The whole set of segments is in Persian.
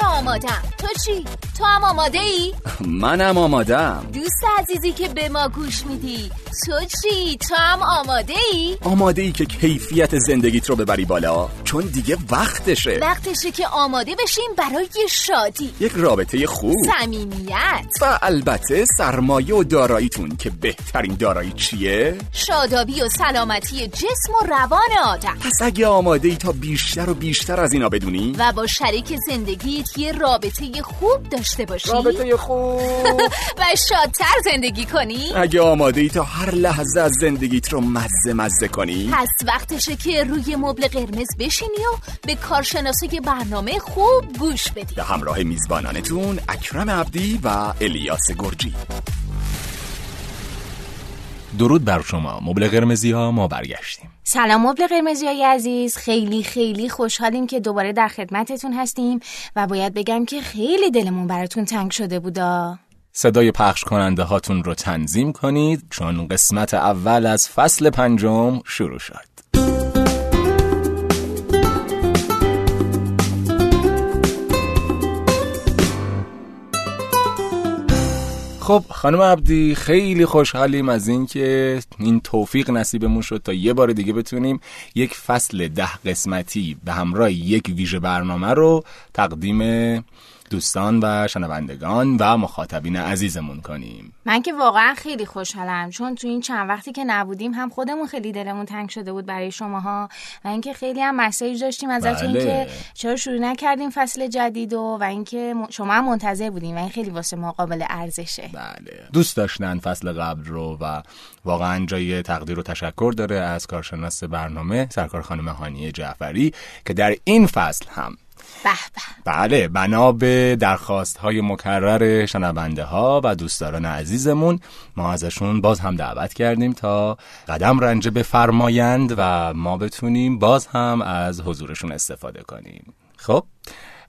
که آمادم تو چی؟ تو هم آماده ای؟ منم آمادم دوست عزیزی که به ما گوش میدی تو چی؟ تو هم آماده ای؟ آماده ای که کیفیت زندگیت رو ببری بالا چون دیگه وقتشه وقتشه که آماده بشیم برای شادی یک رابطه خوب صمیمیت و البته سرمایه و داراییتون که بهترین دارایی چیه؟ شادابی و سلامتی جسم و روان آدم پس اگه آماده ای تا بیشتر و بیشتر از اینا بدونی و با شریک زندگیت یه رابطه خوب داشته باشی؟ رابطه خوب. و شادتر زندگی کنی؟ اگه آماده ای تا هر لحظه از زندگیت رو مزه مزه کنی. پس وقتشه که روی مبل قرمز بشینی و به کارشناسای برنامه خوب گوش بدی. به همراه میزبانانتون اکرم عبدی و الیاس گرجی. درود بر شما. مبل قرمزی ها ما برگشتیم. سلام مبل قرمزی های عزیز. خیلی خیلی خوشحالیم که دوباره در خدمتتون هستیم و باید بگم که خیلی دلمون براتون تنگ شده بودا. صدای پخش کننده هاتون رو تنظیم کنید چون قسمت اول از فصل پنجم شروع شد. خب خانم عبدی خیلی خوشحالیم از اینکه این توفیق نصیبمون شد تا یه بار دیگه بتونیم یک فصل ده قسمتی به همراه یک ویژه برنامه رو تقدیم دوستان و شنوندگان و مخاطبین عزیزمون کنیم. من که واقعا خیلی خوشحالم چون تو این چند وقتی که نبودیم هم خودمون خیلی دلمون تنگ شده بود برای شماها و اینکه خیلی هم مسیج داشتیم ازتون بله. که چرا شروع نکردیم فصل جدید و و اینکه شما هم منتظر بودیم و این خیلی واسه ما قابل ارزشه. بله. دوست داشتن فصل قبل رو و واقعا جای تقدیر و تشکر داره از کارشناس برنامه سرکار خانم هانیه جعفری که در این فصل هم به به. بله بنا به درخواست های مکرر شنونده ها و دوستداران عزیزمون ما ازشون باز هم دعوت کردیم تا قدم رنجه بفرمایند و ما بتونیم باز هم از حضورشون استفاده کنیم. خب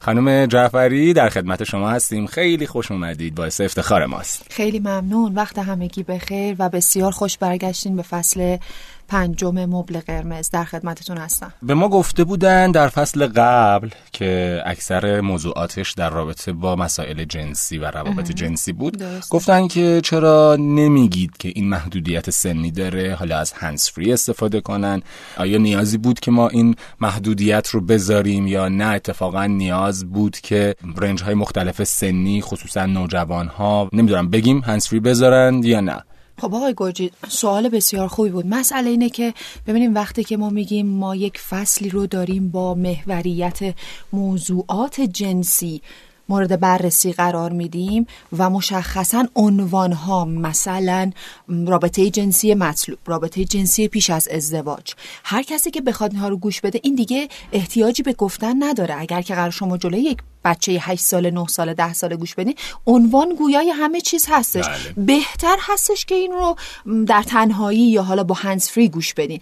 خانم جعفری در خدمت شما هستیم. خیلی خوش اومدید. باعث افتخار ماست. خیلی ممنون. وقت همگی بخیر و بسیار خوش برگشتین به فصل پنجم مبل قرمز در خدمتتون هستم. به ما گفته بودن در فصل قبل که اکثر موضوعاتش در رابطه با مسائل جنسی و روابط جنسی بود. درسته. گفتن که چرا نمیگید که این محدودیت سنی داره؟ حالا از هنس فری استفاده کنن. آیا نیازی بود که ما این محدودیت رو بذاریم یا نه؟ اتفاقا نیاز بود که رنج های مختلف سنی خصوصا نوجوان ها نمی‌دونم بگیم هنس فری بذارن یا نه. خب آقای گرجی سوال بسیار خوبی بود. مسئله اینه که ببینیم وقتی که ما میگیم ما یک فصلی رو داریم با محوریت موضوعات جنسی مورد بررسی قرار میدیم و مشخصا عنوان ها مثلا رابطه جنسی مطلوب رابطه جنسی پیش از ازدواج. هر کسی که بخواد اینها رو گوش بده این دیگه احتیاجی به گفتن نداره. اگر که قرار شما جلوی یک بچه 8 ساله 9 ساله 10 ساله گوش بدین عنوان گویای همه چیز هستش بله. بهتر هستش که این رو در تنهایی یا حالا با هنز فری گوش بدین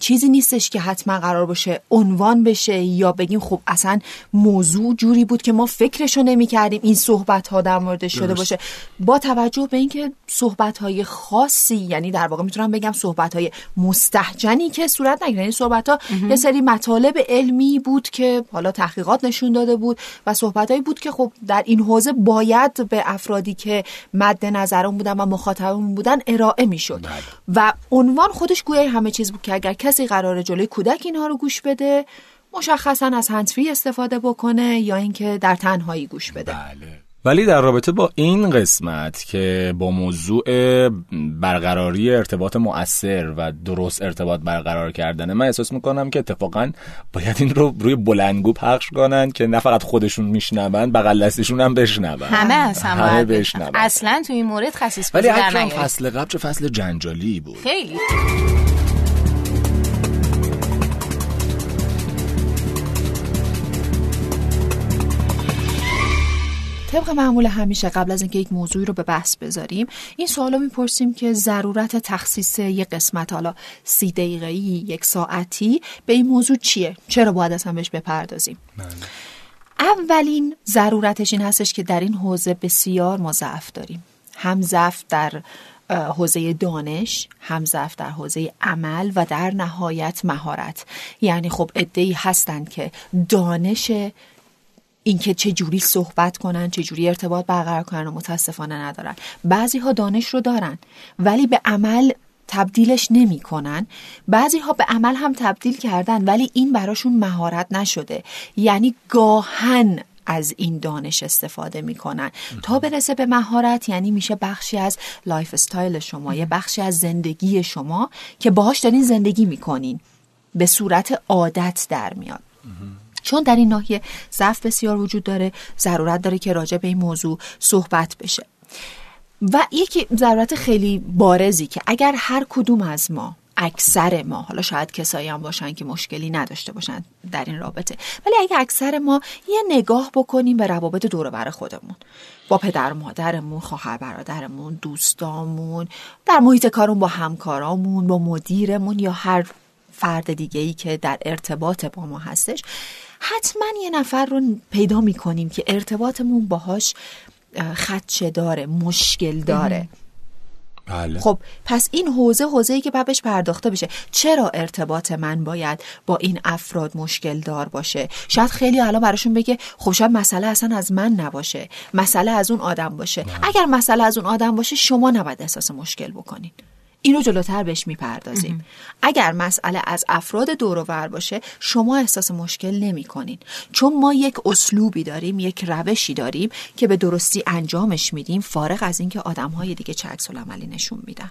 چیزی نیستش که حتما قرار باشه عنوان بشه یا بگیم خب اصلا موضوع جوری بود که ما فکرشو نمی کردیم این صحبت ها در موردش شده. باشه با توجه به اینکه صحبت های خاصی یعنی در واقع می‌تونم بگم صحبت های مستحجنی که صورت نگیره این صحبت ها یه سری مطالب علمی بود که حالا تحقیقات نشون داده بود و صحبت بود که خب در این حوزه باید به افرادی که مد نظرمون بودن و مخاطبمون بودن ارائه می‌شد. بله. و عنوان خودش گویای همه چیز بود که اگر کسی قرار جلوی کودک اینها رو گوش بده مشخصا از هنسفری استفاده بکنه یا اینکه در تنهایی گوش بده. بله. ولی در رابطه با این قسمت که با موضوع برقراری ارتباط مؤثر و درست ارتباط برقرار کردن من احساس می‌کنم که اتفاقا باید این رو روی بلندگو پخش کنن که نه فقط خودشون میشنون بغل دستشون هم بشنون همه از هم همه بشنون. اصلا تو این مورد خصیص ولی در. فصل قبل چه فصل جنجالی بود خیلی طبق معمول همیشه قبل از اینکه یک موضوعی رو به بحث بذاریم این سوالو می‌پرسیم که ضرورت تخصیص یک قسمت حالا سی دقیقه‌ای یک ساعتی به این موضوع چیه؟ چرا باید اصلا بهش بپردازیم؟ اولین ضرورتش این هستش که در این حوزه بسیار ما ضعف داریم. هم ضعف در حوزه دانش هم ضعف در حوزه عمل و در نهایت مهارت. یعنی خب عده‌ای هستند که دانش اینکه چه جوری صحبت کنن چه جوری ارتباط برقرار کنن و متاسفانه ندارن. بعضی ها دانش رو دارن ولی به عمل تبدیلش نمی‌کنن. بعضی ها به عمل هم تبدیل کردن ولی این براشون مهارت نشده. یعنی گاهن از این دانش استفاده می‌کنن. تا برسه به مهارت یعنی میشه بخشی از lifestyle شما یه بخشی از زندگی شما که باهاش دارین زندگی می‌کنین. به صورت عادت در میاد. چون در این ناحیه ضعف بسیار وجود داره ضرورت داره که راجع به این موضوع صحبت بشه. و یکی ضرورت خیلی بارزی که اگر هر کدوم از ما اکثر ما حالا شاید کسایی هم باشن که مشکلی نداشته باشن در این رابطه ولی اگه اکثر ما یه نگاه بکنیم به روابط دور بر خودمون با پدر مادرمون خواهر برادرمون دوستامون در محیط کارمون با همکارامون با مدیرمون یا هر فرد دیگه ای که در ارتباط با ما هستش حتما یه نفر رو پیدا می‌کنیم که ارتباطمون باهاش خدشه داره مشکل داره. بله. خب پس این حوزه حوزه‌ای که بهش پرداخته بشه چرا ارتباط من باید با این افراد مشکل دار باشه؟ شاید خیلی الان براشون بگه خب شاید مسئله اصلا از من نباشه مسئله از اون آدم باشه. اگر مسئله از اون آدم باشه شما نباید احساس مشکل بکنین. اینو جلوتر بهش می‌پردازیم. اگر مسئله از افراد دور باشه شما احساس مشکل نمی کنین چون ما یک اسلوبی داریم یک روشی داریم که به درستی انجامش میدیم فارغ از اینکه آدم های دیگه چه عکس عملی نشون میدن.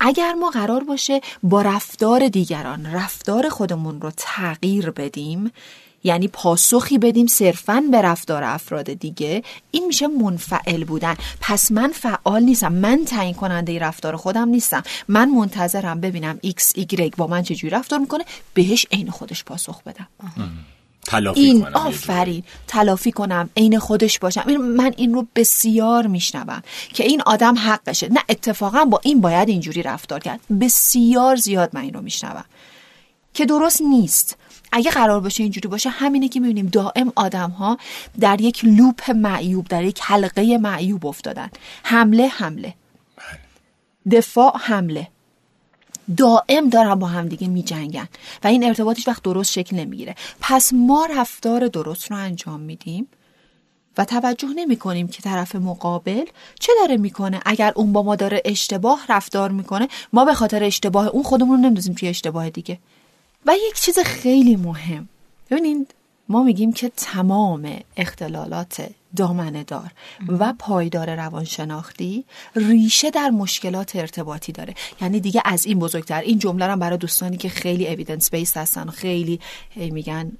اگر ما قرار باشه با رفتار دیگران رفتار خودمون رو تغییر بدیم یعنی پاسخی بدیم صرفا به رفتار افراد دیگه این میشه منفعل بودن. پس من فعال نیستم. من تعیین کننده رفتار خودم نیستم. من منتظرم ببینم ایکس ایگرگ با من چجوری رفتار می‌کنه. بهش عین خودش پاسخ بدم. تلافی این کنم آفرین. تلافی کنم عین خودش باشم. این من این رو بسیار میشنوم که این آدم حقشه. نه اتفاقا با این باید اینجوری رفتار کرد. بسیار زیاد من این رو میشنوم. که درست نیست. اگه قرار باشه اینجوری باشه همینه که می‌بینیم دائم آدم ها در یک loop معیوب در یک حلقه معیوب افتادن. حمله حمله. دفاع حمله. دائم دارن با همدیگه می جنگن و این ارتباطش وقت درست شکل نمی‌گیره. پس ما رفتار درست رو انجام میدیم و توجه نمی کنیم که طرف مقابل چه داره می‌کنه. اگر اون با ما داره اشتباه رفتار می‌کنه ما به خاطر اشتباه اون خودمون رو نمیدازیم توی اشتباه دیگه. و یک چیز خیلی مهم. ببینید ما میگیم که تمام اختلالات دامنه دار و پایدار روانشناختی ریشه در مشکلات ارتباطی داره. یعنی دیگه از این بزرگتر این جمله رو برای دوستانی که خیلی اویدنس بیس هستن و خیلی میگن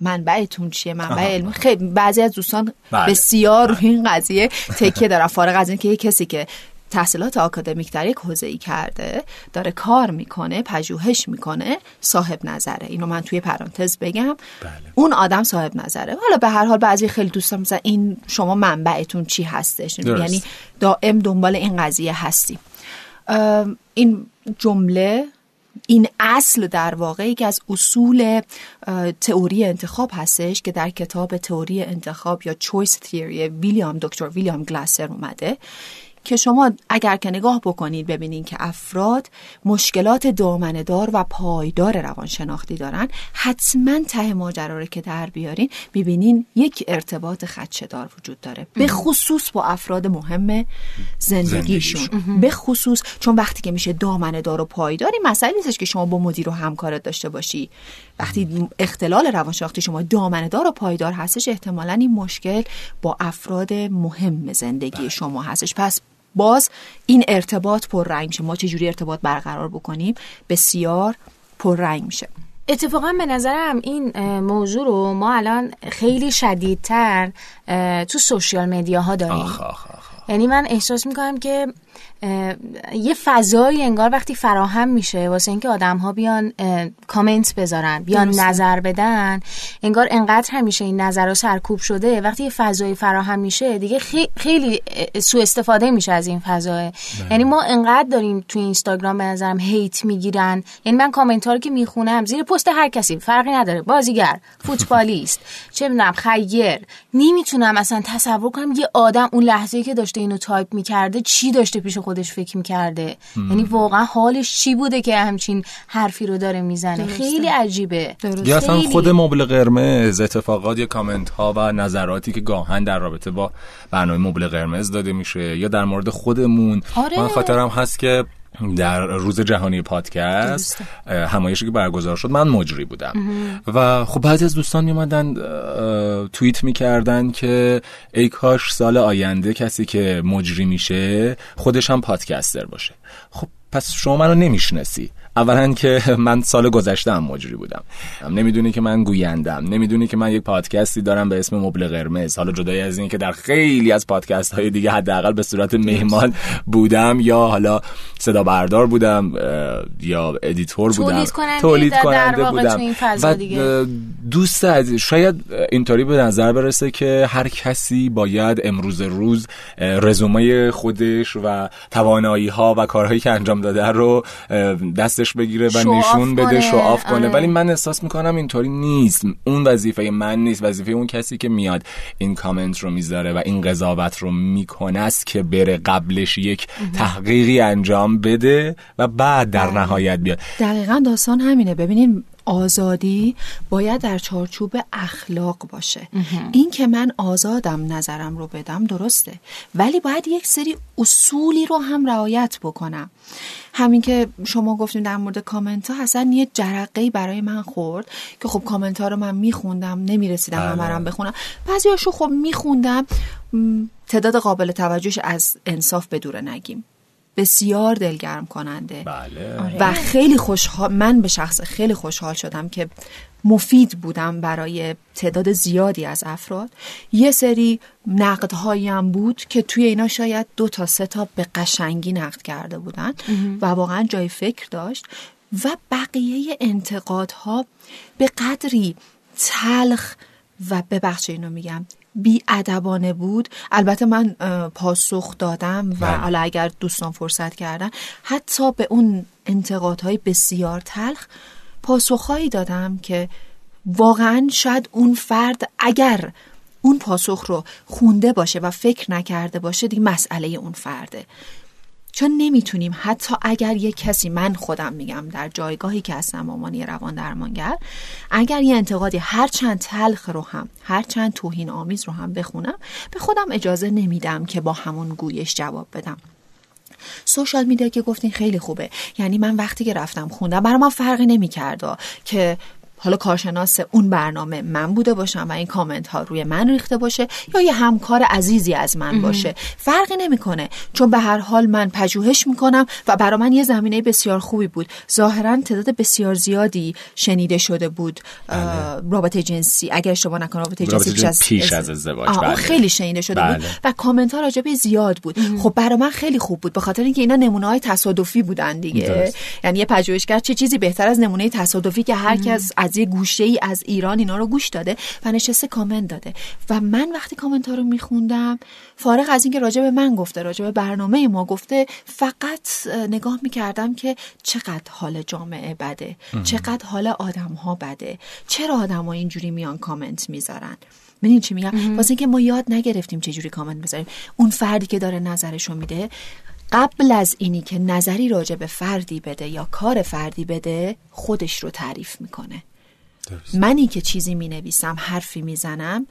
منبعتون چیه منبع علمی خیلی بعضی از دوستان بله. بسیار روی این قضیه تکیه دارن. فارغ از اینکه یه کسی که تحصیلات آکادمیک در یک حوزه ای کرده داره کار می‌کنه پژوهش می‌کنه صاحب نظره. اینو من توی پرانتز بگم. بله. اون آدم صاحب نظره. حالا به هر حال بعضی خیلی دوستان مثلا این شما منبعتون چی هستش؟ درست. یعنی دائم دنبال این قضیه هستیم ام، این جمله این اصل در واقع یکی از اصول تئوری انتخاب هستش که در کتاب تئوری انتخاب یا چویس تیوری ویلیام دکتر ویلیام گلاسر اومده. که شما اگر که نگاه بکنید ببینید که افراد مشکلات دامنه‌دار و پایدار روانشناختی دارن. حتما ته ماجرا رو که در بیارین می‌بینین یک ارتباط خدشه‌دار وجود داره. به خصوص با افراد مهم زندگیشون. به خصوص چون وقتی که میشه دامنه‌دار و پایدار این مسئله نیستش که شما با مدیر و همکارت داشته باشی. وقتی اختلال روانشناختی شما دامنه‌دار و پایدار هستش احتمالا این مشکل با افراد مهم زندگی شما هستش. پس باز این ارتباط پررنگ میشه ما چجوری ارتباط برقرار بکنیم؟ بسیار پررنگ میشه. اتفاقا به نظرم این موضوع رو ما الان خیلی شدیدتر تو سوشیال مدیاها داریم. آخ آخ آخ. یعنی من احساس می‌کنم که یه فضایی انگار وقتی فراهم میشه واسه اینکه آدم ها بیان کامنت بذارن بیان درسته. نظر بدن انگار انقدر همیشه این نظر رو سرکوب شده. وقتی یه فضایی فراهم میشه دیگه خی- خیلی سوء استفاده میشه از این فضا یعنی ما انقدر داریم تو اینستاگرام به نظرم هیت می‌گیرن. یعنی من کامنت ها رو که می‌خونم زیر پست هر کسی فرقی نداره. بازیگر فوتبالیست چه می‌دونم خیر. نمی‌تونم اصلا تصور کنم یه آدم اون لحظه که داشته اینو تایپ می‌کرده چی داشته پیش پیش خودش فکر می‌کرده. یعنی واقعا حالش چی بوده که همچین حرفی رو داره می‌زنه؟ خیلی عجیبه. یا اصلا خود مبل قرمز اتفاقات یا کامنت ها و نظراتی که گاهن در رابطه با برنامه مبل قرمز داده میشه یا در مورد خودمون. آره. من خاطرم هست که در روز جهانی پادکست همایشی که برگزار شد من مجری بودم. و خب بعضی از دوستان میومدن توییت می‌کردن که ای کاش سال آینده کسی که مجری میشه خودش هم پادکستر باشه. خب پس شما منو نمی‌شناسی. اولا که من سال گذشته هم مجری بودم. نمی‌دونی که من گویندم نمی‌دونی که من یک پادکستی دارم به اسم مبل قرمز. حالا جدای از این که در خیلی از پادکست های دیگه حداقل به صورت مهمان بودم یا حالا صدا بردار بودم یا editor بودم. تولید کننده, تولید بودم تو این فضا و. دوست عزیز شاید اینطوری به نظر برسه که هر کسی باید امروز روز رزومه خودش و توانایی ها و کارهایی که انجام داده رو دستش بگیره و شو نشون بده off کنه. آره. ولی من احساس می‌کنم اینطوری نیست. اون وظیفه من نیست. وظیفه اون کسی که میاد این کامنت رو می‌ذاره و این قضاوت رو می‌کنه است که بره قبلش یک تحقیقی انجام بده و بعد در نهایت بیاد. دقیقا داستان همینه. ببینین آزادی باید در چارچوب اخلاق باشه. این که من آزادم نظرم رو بدم درسته. ولی باید یک سری اصولی رو هم رعایت بکنم. همین که شما گفتیم در مورد کامنت ها اصلا یه جرقه برای من خورد که خب کامنت ها رو من میخوندم نمی‌رسیدم بله. همرم بخونم. بعضیاشو خب میخوندم تعداد قابل توجهش از انصاف به دور نگیم. بسیار دلگرم کننده. بله. و خیلی خوشحال من به شخص خیلی خوشحال شدم که مفید بودم برای تعداد زیادی از افراد. یه سری نقدهایی هم بود که توی اینا شاید دو تا سه تا به قشنگی نقد کرده بودن و واقعا جای فکر داشت و بقیه انتقادها به قدری تلخ و ببخشید اینو میگم بی ادبانه بود البته من پاسخ دادم و بله. حالا اگر دوستان فرصت کردن حتی به اون انتقادهای بسیار تلخ پاسخهایی دادم که واقعا شاید اون فرد اگر اون پاسخ رو خونده باشه و فکر نکرده باشه دیگه مسئله اون فرده چون نمی‌تونیم حتی اگر یه کسی من خودم میگم در جایگاهی که هستم به عنوان روان درمانگر اگر یه انتقادی هر چند تلخ رو هم هر چند توهین آمیز رو هم بخونم به خودم اجازه نمیدم که با همون گویش جواب بدم. سوشال میدیا که گفتین خیلی خوبه. یعنی من وقتی که رفتم خوندم برای من فرقی نمی‌کرد که حالا کارشناس اون برنامه من بوده باشم و این کامنت ها روی من ریخته باشه یا یه همکار عزیزی از من باشه. فرقی نمی‌کنه. چون به هر حال من پژوهش می‌کنم و برای من یه زمینه بسیار خوبی بود. ظاهرا تعداد بسیار زیادی شنیده شده بود اه، رابطه جنسی. اگر اشتباه نکنم رابطه جنسی پیش از ازدواج، آه، اون بله. خیلی شنیده شده بود بله. و کامنت ها راجبه زیاد بود. خب برای من خیلی خوب بود. به خاطر اینکه اینا نمونه های تصادفی بودن دیگه. درست. یعنی یه پژوهشگر چه چیزی بهتر از نمونه تصادفی که هر کس از یه گوشه ای از ایران اینا رو گوش داده و نشسته کامنت داده. و من وقتی کامنت ها رو میخوندم فارغ از اینکه راجع به من گفته راجع به برنامه ما گفته فقط اه، نگاه می‌کردم که چقدر حال جامعه بده چقدر حال آدم ها بده چرا آدم ها اینجوری میان کامنت می‌ذارن؟ ببینید چی میگم؟ واسه اینکه ما یاد نگرفتیم چجوری کامنت بذاریم اون فردی که داره نظرشو میده قبل از اینی که نظری راجع به فردی بده یا کار فردی بده خودش رو تعریف می‌کنه. منی که چیزی می نویسم حرفی می‌زنم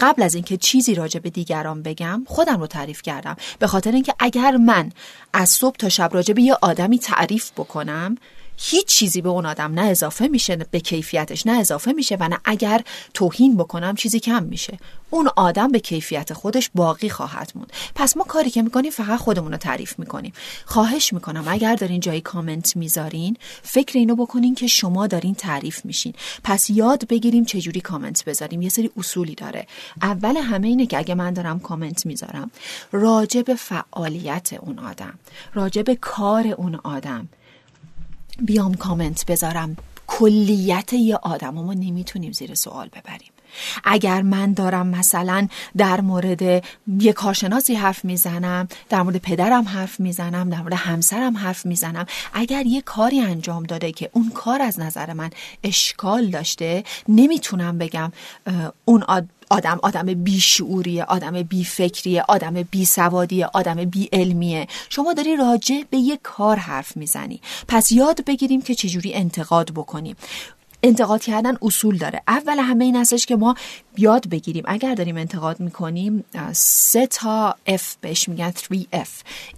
قبل از اینکه چیزی راجع به دیگران بگم خودم رو تعریف کردم. به خاطر اینکه اگر من از صبح تا شب راجع به یه آدمی تعریف بکنم هیچ چیزی به اون آدم نه اضافه میشه به کیفیتش نه اضافه میشه و نه اگر توهین بکنم چیزی کم میشه. اون آدم به کیفیت خودش باقی خواهد موند. پس ما کاری که می‌کنیم فقط خودمون رو تعریف می‌کنیم. خواهش می‌کنم اگر دارین جایی کامنت می‌ذارین فکر اینو بکنین که شما دارین تعریف میشین. پس یاد بگیریم چجوری کامنت بذاریم. یه سری اصولی داره. اول همه اینه که اگه من دارم کامنت می‌ذارم راجع به فعالیت اون آدم راجع به کار اون آدم بیام کامنت بذارم. کلیت یه آدم ما نمی‌تونیم زیر سوال ببریم. اگر من دارم مثلا در مورد یک کارشناسی حرف می‌زنم در مورد پدرم حرف می‌زنم در مورد همسرم حرف می‌زنم اگر یه کاری انجام داده که اون کار از نظر من اشکال داشته نمی‌تونم بگم اون آدم آدم بیشعوریه آدم بیفکریه آدم بیسوادیه آدم بیعلمیه. شما داری راجع به یک کار حرف می‌زنی. پس یاد بگیریم که چجوری انتقاد بکنیم. انتقاد کردن اصول داره. اول همه این هستش که ما یاد بگیریم. اگر داریم انتقاد می‌کنیم سه تا F بهش میگن 3F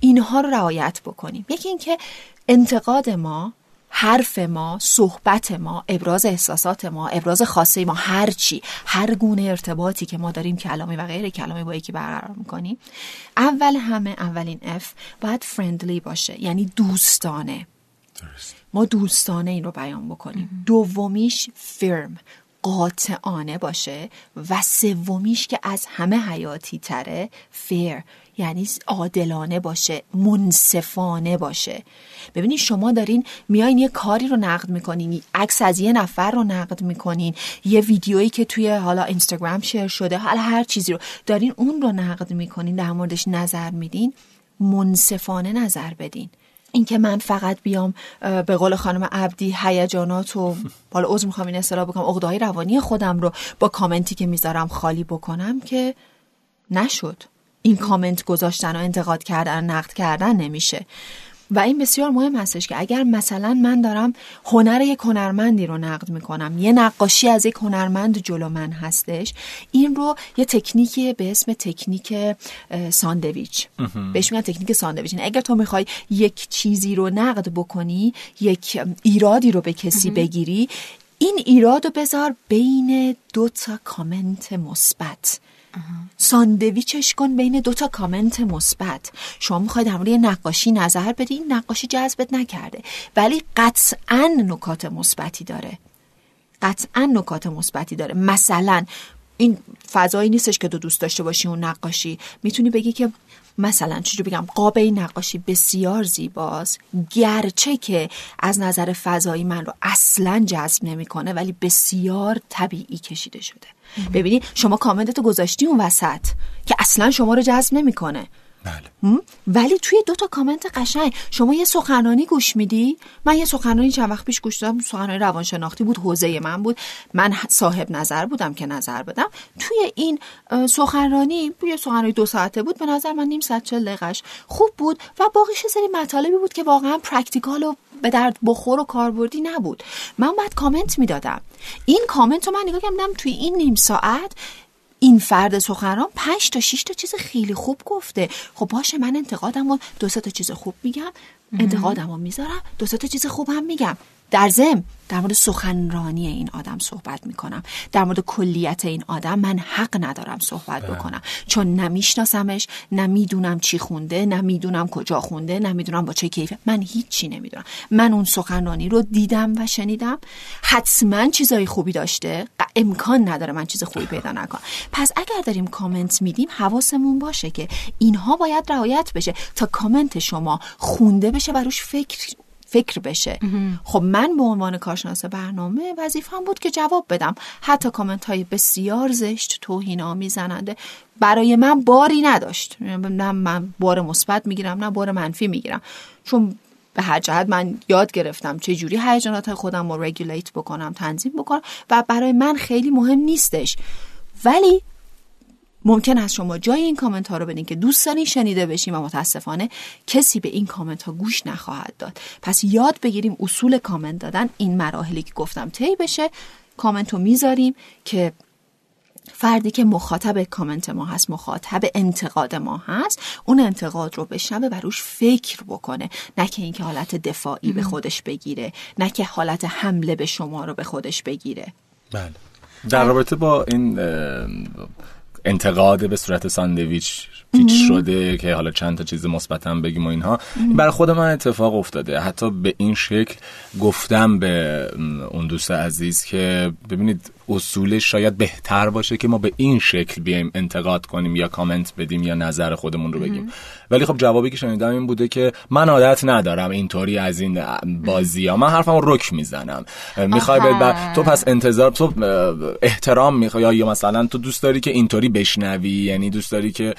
اینها رو رعایت بکنیم. یکی اینکه انتقاد ما حرف ما صحبت ما ابراز احساسات ما ابراز خاصه ما هر چی هر گونه ارتباطی که ما داریم کلامی و غیر کلامی با یکی برقرار می‌کنیم. اول همه اولین F باید فرندلی باشه یعنی دوستانه. ما دوستانه این رو بیان بکنیم. دومیش فرم قاطعانه باشه و سومیش که از همه حیاتی تره فیر یعنی عادلانه باشه منصفانه باشه. ببینید شما دارین میایین یه کاری رو نقد می‌کنین عکس از یه نفر رو نقد می‌کنین یه ویدیویی که توی حالا اینستاگرام شیر شده حالا هر چیزی رو دارین اون رو نقد می‌کنین در موردش نظر میدین منصفانه نظر بدین. اینکه من فقط بیام به قول خانم عبدی هیجانات و حالا عذر می‌خوام این اصطلاح بکنم عقده‌های روانی خودم رو با کامنتی که می‌ذارم خالی بکنم که نشد. این کامنت گذاشتن و انتقاد کردن و نقد کردن نمیشه. و این بسیار مهم هستش که اگر مثلا من دارم هنر یک هنرمندی رو نقد می‌کنم یه نقاشی از یک هنرمند جلو من هستش این رو یه تکنیکی به اسم تکنیک ساندویچ. بهش میگن تکنیک ساندویچ. یعنی اگر تو می‌خوای یک چیزی رو نقد بکنی یک ایرادی رو به کسی بگیری این ایراد رو بذار بین دو تا کامنت مثبت. ساندویچش کن بین دو تا کامنت مثبت. شما می‌خواید در مورد نقاشی نظر بدی این نقاشی جذبت نکرده. ولی قطعا نکات مثبتی داره. قطعا نکات مثبتی داره. مثلا این فضایی نیستش که تو دوست داشته باشی اون نقاشی. می‌تونی بگی که مثلا چجوری بگم؟ قاب این نقاشی بسیار زیباست. گرچه که از نظر فضایی من رو اصلا جذب نمی‌کنه ولی بسیار طبیعی کشیده شده. ببینی شما کامنتتو گذاشتی اون وسط که اصلا شما رو جذب نمی‌کنه. بله. ولی توی دو تا کامنت قشنگ. شما یه سخنرانی گوش میدی. من یه سخنرانی چند وقت پیش گوش دادم. سخنرانی روانشناختی بود حوزه من بود. من صاحب نظر بودم که نظر بدم. توی این سخنرانی یه سخنرانی دو ساعته بود. به نظر من نیم ساعت چل دقیقش خوب بود و باقیش سری مطالبی بود که واقعا practical و به درد بخور و کاربردی نبود. من بعد کامنت می‌دادم. این کامنت رو من نگاه کردم توی این نیم ساعت این فرد سخنران پنج تا شش تا چیز خیلی خوب گفته. خب باشه من انتقادم و دو تا چیز خوب میگم انتقادم رو می‌ذارم دو تا چیز خوب هم میگم. در ضمن در مورد سخنرانی این آدم صحبت می‌کنم. در مورد کلیت این آدم من حق ندارم صحبت بله. بکنم. چون نمیشناسمش نمی‌دونم چی خونده نمی‌دونم کجا خونده نمی‌دونم با چه کیفه من هیچی نمی‌دونم. من اون سخنرانی رو دیدم و شنیدم. حتما چیزای خوبی داشته. امکان نداره من چیز خوبی پیدا نکنم. پس اگر داریم کامنت میدیم حواسمون باشه که اینها باید رعایت بشه تا کامنت شما خونده بشه و روش فکر فکر بشه. خب من به عنوان کارشناس برنامه وظیفم بود که جواب بدم. حتی کامنت های بسیار زشت توهین آمیزننده برای من باری نداشت. نه من بار مثبت می‌گیرم نه بار منفی می‌گیرم. چون به هر جهت من یاد گرفتم چه جوری هیجانات خودم رو رگولیت بکنم تنظیم بکنم و برای من خیلی مهم نیستش. ولی ممکن است شما جای این کامنت ها رو بدین که دوست دارین شنیده بشیم و متاسفانه کسی به این کامنت ها گوش نخواهد داد. پس یاد بگیریم اصول کامنت دادن این مراحلی که گفتم طی بشه. کامنت رو می‌ذاریم که فردی که مخاطب کامنت ما هست مخاطب انتقاد ما هست اون انتقاد رو بشنوه و روش فکر بکنه. نه که اینکه حالت دفاعی به خودش بگیره نه که حالت حمله به شما رو به خودش بگیره. بله. در رابطه با این انتقاد به صورت ساندویچ پیچ شده که حالا چند تا چیز مثبتم بگیم و اینها. این برای خود من اتفاق افتاده. حتی به این شکل گفتم به اون دوست عزیز که ببینید اصولش شاید بهتر باشه که ما به این شکل بیایم انتقاد کنیم یا کامنت بدیم یا نظر خودمون رو بگیم. ولی خب جوابی که شنیدم این بوده که من عادت ندارم اینطوری از این بازی ها. من حرفم رک می‌زنم. می‌خوای تو پس انتظار تو احترام می‌خوای. یا مثلا تو دوست داری که اینطوری بشنوی؟ یعنی دوست داری که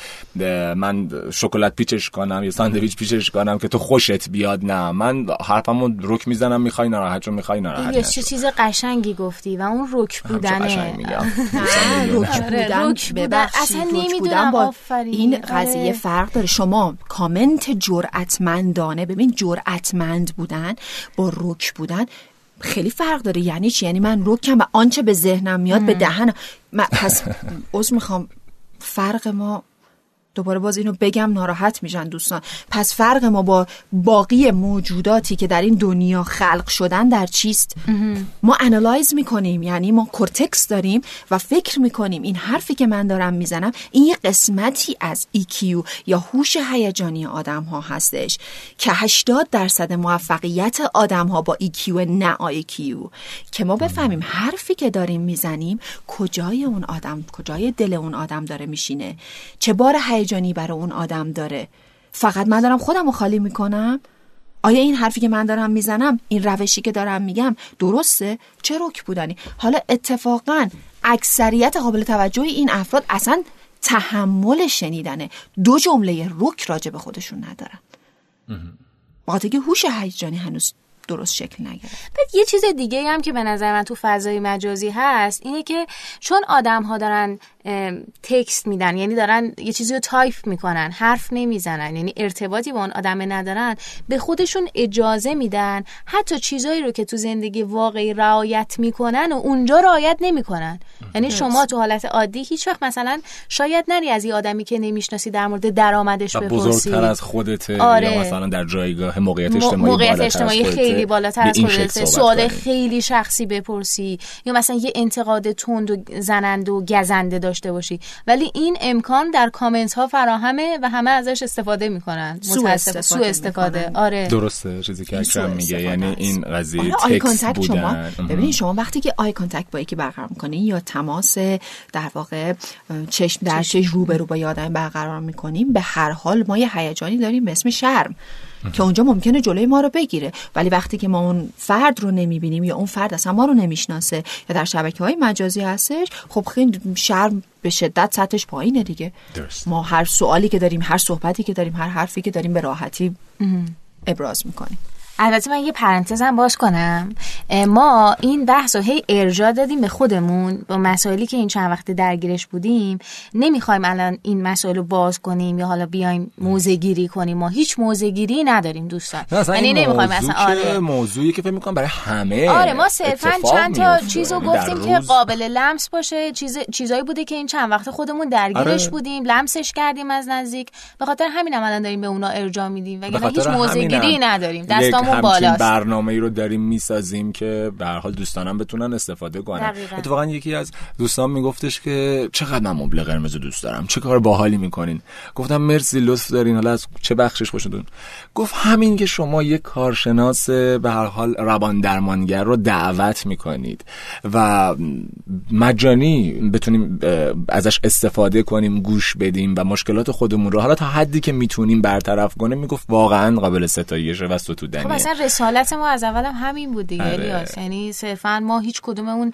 من شکلات پیچش کنم یا ساندویچ پیچش کنم که تو خوشت بیاد نه. من حرفمو رک می‌زنم می‌خوای ناراحت چون می‌خوای ناراحت یه چه چیز قشنگی گفتی و اون رک بودنه. رک بودن اصلا نمی‌دونم. با این قضیه آره. فرق داره. شما کامنت جرأتمندانه ببین جرأتمند بودن با رک بودن خیلی فرق داره. یعنی چی؟ یعنی من رکم و آنچه به ذهنم میاد به دهنم. پس عذر می‌خوام. فرق ما دوباره باز اینو بگم ناراحت میشن دوستان. پس فرق ما با باقی موجوداتی که در این دنیا خلق شدن در چیست؟ ما analyze می‌کنیم یعنی ما کورتکس داریم و فکر می‌کنیم این حرفی که من دارم می‌زنم این یه قسمتی از EQ یا هوش هیجانی آدم ها هستش که 80 درصد موفقیت آدم ها با EQ نه IQ که ما بفهمیم حرفی که داریم می‌زنیم کجای اون آدم کجای دل اون آدم داره میشینه. چه بار هیجانی برای اون آدم داره. فقط من دارم خودم رو خالی می‌کنم؟ آیا این حرفی که من دارم می‌زنم این روشی که دارم میگم درسته؟ چه رک بودنی؟ حالا اتفاقا اکثریت قابل توجه این افراد اصلا تحمل شنیدنه. دو جمله رک راجع به خودشون ندارن. با که هوش هیجانی هنوز درست شکل نگرفت. بعد یه چیز دیگه هم که به نظر من تو فضای مجازی هست اینه که چون آدم ها دارن text میدن یعنی دارن یه چیزی رو تایپ می‌کنن حرف نمی‌زنن یعنی ارتباطی با اون آدم ندارن به خودشون اجازه میدن حتی چیزایی رو که تو زندگی واقعی رعایت می‌کنن و اونجا رعایت نمی‌کنن. یعنی شما تو حالت عادی هیچ وقت مثلا شاید نری از یه آدمی که نمی‌شناسی در مورد درآمدش بپرسی بزرگتر از خودت آره. یا مثلا در جایگاه موقعیت اجتماعی موقعیت اجتماعی خیلی بالاتر از خودت سوال خیلی شخصی بپرسی. یا مثلا یه انتقاد تند و زنند و گزنده داشته باشی. ولی این امکان در کامنت ها فراهمه و همه ازش استفاده می‌کنن. سو استفاده, سو استفاده. آره. درسته. چیزی که اکرم میگه. یعنی این قضیه تکس بودن شما. ببینید شما وقتی که eye contact با یکی برقرار می‌کنی یا تماس در واقع چشم در چشم. روبرو با یه آدم برقرار می‌کنیم به هر حال ما یه هیجانی داریم به اسم شرم. که اونجا ممکنه جلوی ما رو بگیره. ولی وقتی که ما اون فرد رو نمی‌بینیم یا اون فرد اصلا ما رو نمی‌شناسه یا در شبکه های مجازی هستش خب خیلی شرم به شدت سطحش پایینه دیگه. درست. ما هر سوالی که داریم هر صحبتی که داریم هر حرفی که داریم به راحتی ابراز می‌کنیم. البته من یه پرانتزم باز کنم. ما این بحث رو هی ارجاع دادیم به خودمون با مسائلی که این چند وقت درگیرش بودیم. نمی‌خوایم الان این مسائل رو باز کنیم یا حالا بیایم موزه گیری کنیم. ما هیچ موزه گیری نداریم دوستان. یعنی نمی‌خوایم مثلا آره. موضوعی که فکر می‌کنم برای همه آره ما صرفا چند تا چیزو گفتیم که قابل لمس باشه. چیز چیزایی بوده که این چند وقت خودمون درگیرش آره. بودیم لمسش کردیم از نزدیک. به خاطر همین هم الان داریم به اونا ارجاع میدیم. وگرنه هیچ موزه گیری نداریم. دستامون همچین برنامه ای رو داریم می‌سازیم که به هر حال دوستانم بتونن استفاده کنن. اتفاقا یکی از دوستان میگفتش که چقدر من مبل قرمز دوست دارم؟ چه کار باحالی می‌کنین؟ گفتم مرسی لطف دارین. حالا از چه بخشش باشدون گفت همین که شما یک کارشناس به هر حال روان درمانگر رو دعوت می‌کنید و مجانی بتونیم ازش استفاده کنیم گوش بدیم و مشکلات خودمون رو حالا تا حدی که می‌تونیم برطرف کنیم می‌گفت واقعا قابل ستایشه و ستودنیه خب اصلا رسالت ما از اول هم همین بود دیگه آره. یعنی صرفا ما هیچ کدوممون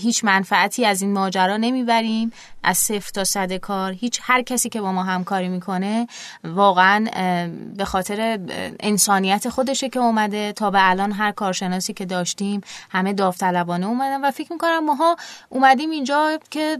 هیچ منفعتی از این ماجرا نمی‌بریم. از صفر تا صد کار هیچ هر کسی که با ما همکاری می‌کنه واقعا به خاطر انسانیت خودشه که اومده. تا به الان هر کارشناسی که داشتیم همه داوطلبانه اومدن. و فکر می‌کنم ماها اومدیم اینجا که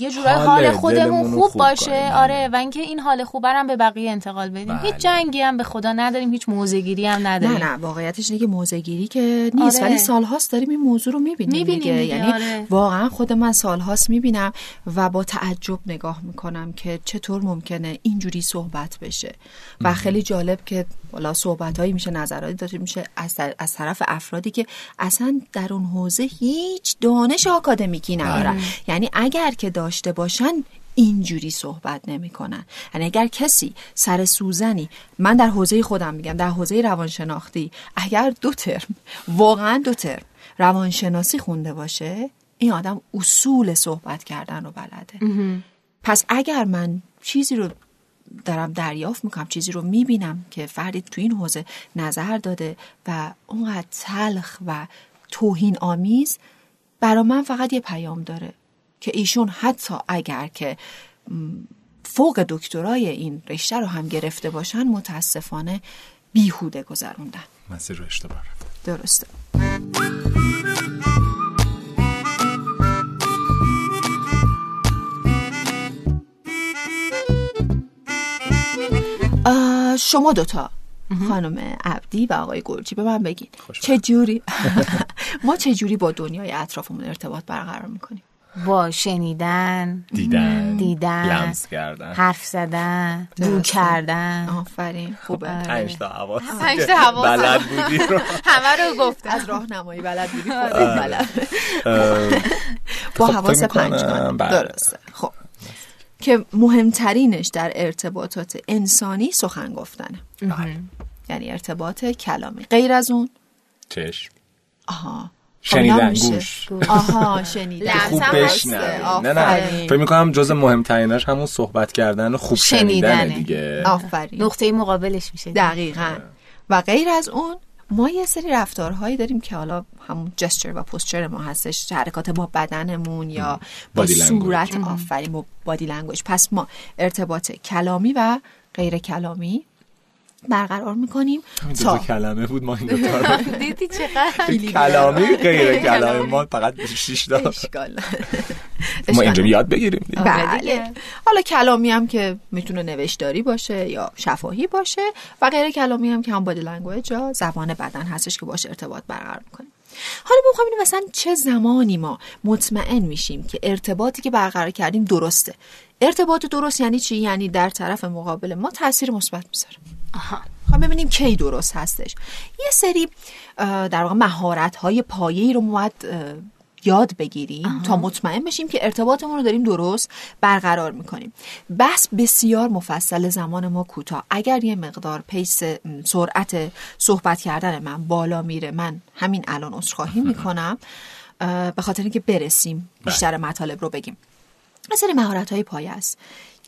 یه جورای حال خودمون خوب, باشه آره و اینکه این حال خوب هم به بقیه انتقال بدیم بله. هیچ جنگی هم به خدا نداریم هیچ موزگیری هم نداریم نه نه واقعیتش اینه که موزگیری که نیست آره. ولی سالهاست داریم این موضوع رو می‌بینیم می‌بینیم دیگه. یعنی آره. واقعا خود من سالهاست می‌بینم و با تعجب نگاه می‌کنم که چطور ممکنه اینجوری صحبت بشه و خیلی جالب که والا صحبت هایی میشه نظراتی داده میشه از, از طرف افرادی که اصلا در اون حوزه هیچ دانش آکادمیکی ندارن بله. یعنی اگر که داشته باشن اینجوری صحبت نمی‌کنن. یعنی اگر کسی سر سوزنی من در حوزه خودم میگم در حوزه روانشناختی اگر دو ترم واقعا دو ترم روانشناسی خونده باشه این آدم اصول صحبت کردن رو بلده. پس اگر من چیزی رو دارم دریافت می‌کنم چیزی رو می‌بینم که فردی تو این حوزه نظر داده و اونقدر تلخ و توهین آمیز برا من فقط یه پیام داره. که ایشون حتی اگر که فوق دکترای این رشته رو هم گرفته باشن متاسفانه بیهوده گذروندن. مسیر رو اشتباه درسته. شما دوتا خانم عبدی و آقای گرجی به من بگین. چه جوری ما چه جوری با دنیای اطرافمون ارتباط برقرار می‌کنیم؟ با شنیدن دیدن دیدن لمس کردن. حرف زدن بو کردن. آفرین خوبه. پنج تا حواس. پنج تا حواس. بلد بودی رو. همه رو گفتم. از راهنمایی بلد بودی خودت بلد. با خب، حواس پنج. بله. درسته. خب. که مهمترینش در ارتباطات انسانی سخن گفتنه. بله. یعنی ارتباط کلامی. غیر از اون؟ چشم. آها. شنیدن خب، میشه. گوش. آها شنیدن. خوب. نه نه. فکر می‌کنم جز مهمتریناش همون صحبت کردن و خوب شنیدن. دیگه. آفرین. نقطه مقابلش میشه. دقیقا. و غیر از اون ما یه سری رفتارهایی داریم که حالا همون جستر و پوستچر ما هستش حرکات با بدنمون یا با. صورت آفرین با body language پس ما ارتباط کلامی و غیر کلامی برقرار می‌کنیم. همین دو تا کلمه بود ما این دوتا رو دیدی چقدر؟ کلامی غیر کلامی ما فقط شیش تا. اشکال ما اینجا یاد بگیریم دیگه. بله. حالا کلامی هم که می‌تونه نوشتاری باشه یا شفاهی باشه و غیر کلامی هم که هم body language یا زبان بدن هستش که باشه ارتباط برقرار می‌کنیم حالا ما می‌خوایم مثلا چه زمانی ما مطمئن میشیم که ارتباطی که برقرار کردیم درسته. ارتباط درست یعنی چی؟ یعنی در طرف مقابل ما تاثیر مثبت می‌ذاره. خب ببینیم کی درست هستش. یه سری در واقع مهارت های پایه‌ای رو باید اه، یاد بگیریم تا مطمئن بشیم که ارتباطمون رو داریم درست برقرار می‌کنیم. بس بسیار مفصل زمان ما کوتاه. اگر یه مقدار پیس سرعت صحبت کردن من بالا میره من همین الان عذرخواهی می‌کنم اه، به خاطر اینکه برسیم بیشتر مطالب رو بگیم. مثل مهارت های پایه است.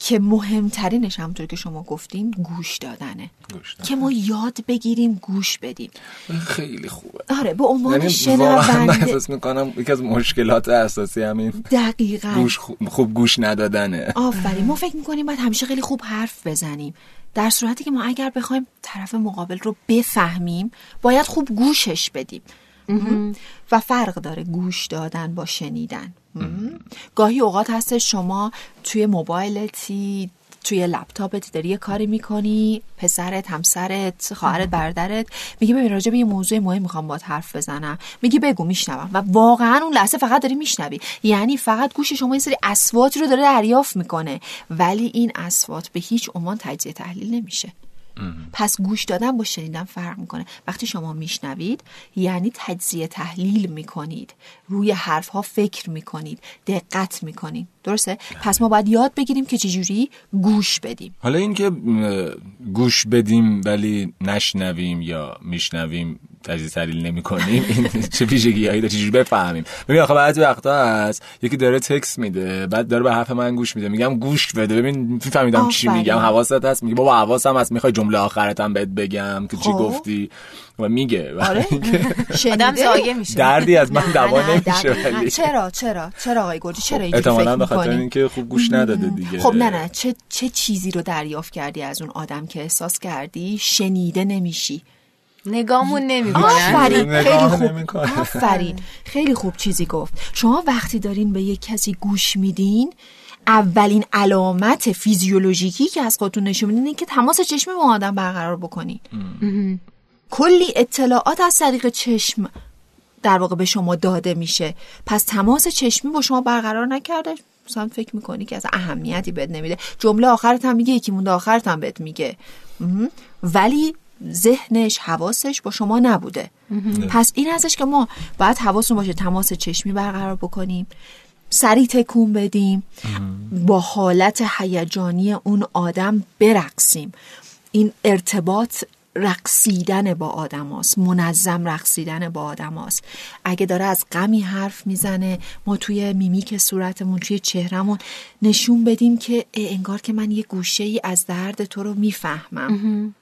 که مهمترینش همونطور که شما گفتیم گوش دادنه. گوش. که ما یاد بگیریم گوش بدیم. خیلی خوبه. آره به عنوان یعنی شنونده احساس می‌کنم یکی از مشکلات اساسی همین دقیقا. گوش خوب, خوب گوش ندادنه. آفرین. ما فکر می‌کنیم باید همیشه خیلی خوب حرف بزنیم. در صورتی که ما اگر بخوایم طرف مقابل رو بفهمیم باید خوب گوشش بدیم. و فرق داره گوش دادن با شنیدن. گاهی اوقات هست شما توی موبایلتی توی لپتاپت داری یه کاری می‌کنی پسرت همسرت خواهرت برادرت میگه ببین راجع به یه موضوع مهم می‌خوام باید حرف بزنم. میگی بگو میشنوم. و واقعا اون لحظه فقط داری میشنوی. یعنی فقط گوش شما یه سری اسواتی رو داره دریافت می‌کنه. ولی این اسوات به هیچ عنوان تجزیه تحلیل نمیشه. پس گوش دادن با شنیدن فرق می‌کنه. وقتی شما میشنوید یعنی تجزیه تحلیل می‌کنید. روی حرف ها فکر می‌کنید. دقت می‌کنید. درسته؟ پس ما باید یاد بگیریم که چجوری گوش بدیم. حالا اینکه گوش بدیم ولی نشنویم یا میشنویم تجزیه تحلیل نمی کنیم این چه ویژگی هایی داره چجوری بفهمیم؟ ببین آخه بعضی وقتا هست یکی داره تکس میده بعد داره به حرف من گوش میده میگم گوش بده. ببین میفهمیدم چی. میگم حواست هست؟ میگه بابا حواسم هست می‌خوای جمله آخرتم بهت بگم که چی خب. گفتی؟ و میگه. و آره. آدم زایه میشه. دردی از من دوا نمیشه. ولی. چرا چرا؟ چرا آقای گرجی چرا اینجوری فکر به خاطر؟ اینکه خوب گوش نداده دیگه. خب نه نه. چه چه چیزی رو دریافت کردی از اون آدم که احساس کردی؟ شنیده نمیشی. نگامون نمی‌کنن آفرین. خیلی خوب. آفرین. خیلی خوب چیزی گفت. شما وقتی دارین به یک کسی گوش میدین اولین علامت فیزیولوژیکی که از خودتون نشون میدین اینه که تماس چشمی با آدم برقرار بکنین. کلی اطلاعات از طریق چشم در واقع به شما داده میشه. پس تماس چشمی با شما برقرار نکرده. مثلا فکر می‌کنی که از اهمیتی بهت نمیده. جمله آخرت هم میگه یکی مونده آخرت هم بهت میگه. ولی ذهنش حواسش با شما نبوده. پس این ازش که ما باید حواسون باشه تماس چشمی برقرار بکنیم سریع تکون بدیم با حالت هیجانی اون آدم برقصیم. این ارتباط رقصیدن با آدم هاست. منظم رقصیدن با آدم هاست. اگه داره از غمی حرف می‌زنه ما توی میمیک صورتمون توی چهرمون نشون بدیم که انگار که من یه گوشه ای از درد تو رو می‌فهمم.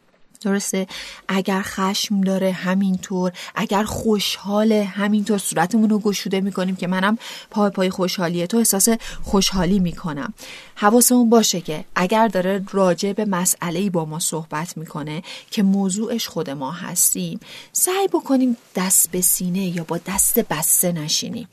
درسته؟ اگر خشم داره همینطور. اگر خوشحاله همینطور. صورتمون رو گشوده می‌کنیم که منم پای پای خوشحالیه. تو احساس خوشحالی می‌کنم. حواسمون باشه که اگر داره راجع به مسئله با ما صحبت می‌کنه که موضوعش خود ما هستیم سعی بکنیم دست به سینه یا با دست بسته نشینیم.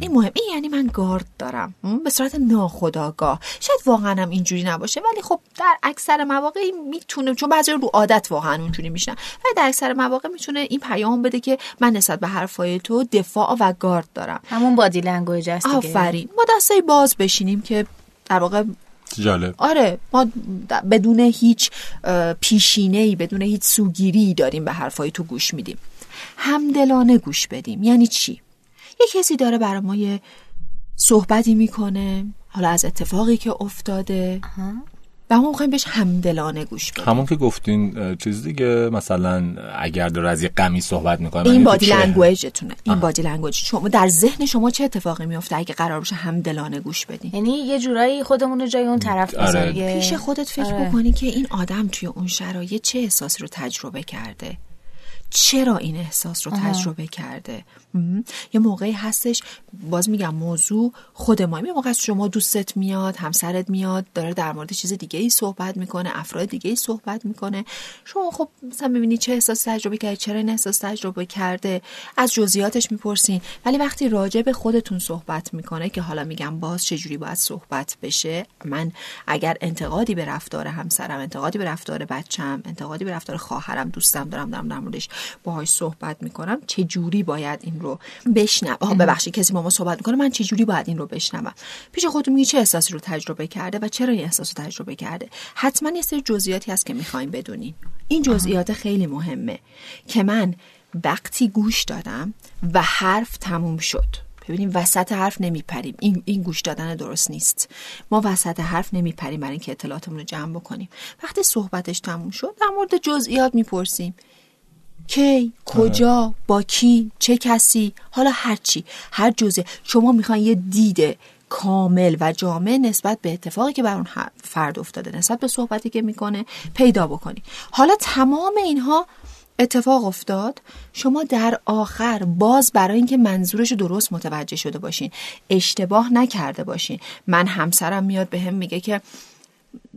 این مهم. این یعنی من گارد دارم. به صورت ناخداگاه شاید واقعا هم اینجوری نباشه ولی خب در اکثر مواقع می‌تونه چون بعضی رو عادت واقعا اونجوری میشن ولی در اکثر مواقع می‌تونه این پیام بده که من نسبت به حرفای تو دفاع و گارد دارم. همون body language است آفرین. ما دستای باز بشینیم که در واقع جالب. آره ما بدون هیچ پیشینه ای بدون هیچ سوگیری داریم به حرفای تو گوش میدیم. همدلانه گوش بدیم. یعنی چی؟ یه کسی داره برای ما یه صحبتی می‌کنه حالا از اتفاقی که افتاده. و ما می‌خوایم بهش همدلانه گوش بدیم. همون که گفتین چیز دیگه مثلا اگر داره از یه غمی صحبت می‌کنه این body language تونه این body language شما در ذهن شما چه اتفاقی میفته اگه قرار باشه همدلانه گوش بدین؟ یعنی یه جورایی خودمون رو جای اون طرف آره. پیش خودت فکر آره. بکنی که این آدم توی اون شرایط چه احساسی رو تجربه کرده؟ چرا این احساس رو تجربه کرده؟ م؟ یه موقعی هستش باز میگم موضوع خود ما. یه موقع از شما دوستت میاد همسرت میاد داره در مورد چیز دیگه ای صحبت می‌کنه افراد دیگه ای صحبت می‌کنه. شما خب مثلا می‌بینی چه احساس تجربه کرده چرا این احساس تجربه کرده؟ از جزئیاتش می‌پرسین. ولی وقتی راجع به خودتون صحبت می‌کنه که حالا میگم باز چجوری باید صحبت بشه من اگر انتقادی به رفتار همسرم انتقادی به رفتار بچم انتقادی به رفتار خواهرم دوستم دارم دارم در موردش باهاش صحبت می‌کنم. چه جوری باید این رو بشنوم؟ ببخشید کسی با ما صحبت می‌کنه من چه جوری باید این رو بشنوم؟ پیش خودتون میگی چه احساسی رو تجربه کرده و چرا این احساس رو تجربه کرده؟ حتما یه سری جزئیاتی هست که می‌خوایم بدونین این جزئیات خیلی مهمه که من وقتی گوش دادم و حرف تموم شد. ببینیم وسط حرف نمیپریم. این این گوش دادن درست نیست. ما وسط حرف نمیپریم برای اینکه اطلاعاتمون رو جمع بکنیم. وقتی صحبتش تموم شد در مورد جزئیات می‌پرسیم. کی کجا با کی چه کسی حالا هر چی هر جزء شما می‌خواین یه دید کامل و جامع نسبت به اتفاقی که بر اون فرد افتاده نسبت به صحبتی که می‌کنه پیدا بکنی. حالا تمام اینها اتفاق افتاد شما در آخر باز برای اینکه منظورش درست متوجه شده باشین. اشتباه نکرده باشین. من همسرم میاد به هم میگه که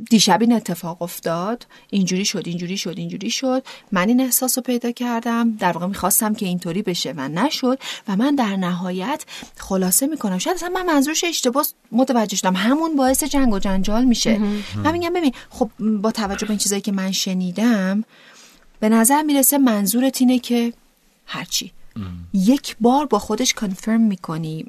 دیشب این اتفاق افتاد. اینجوری شد اینجوری شد اینجوری شد. من این احساس رو پیدا کردم. در واقع می‌خواستم که اینطوری بشه و نشد. و من در نهایت خلاصه می‌کنم. شاید اصلا من منظورش اشتباه متوجه شدم. همون باعث جنگ و جنجال میشه. من میگم ببین خب با توجه به این چیزایی که من شنیدم به نظر می‌رسه منظورت اینه که هرچی. یک بار با خودش کنفرم می‌کنی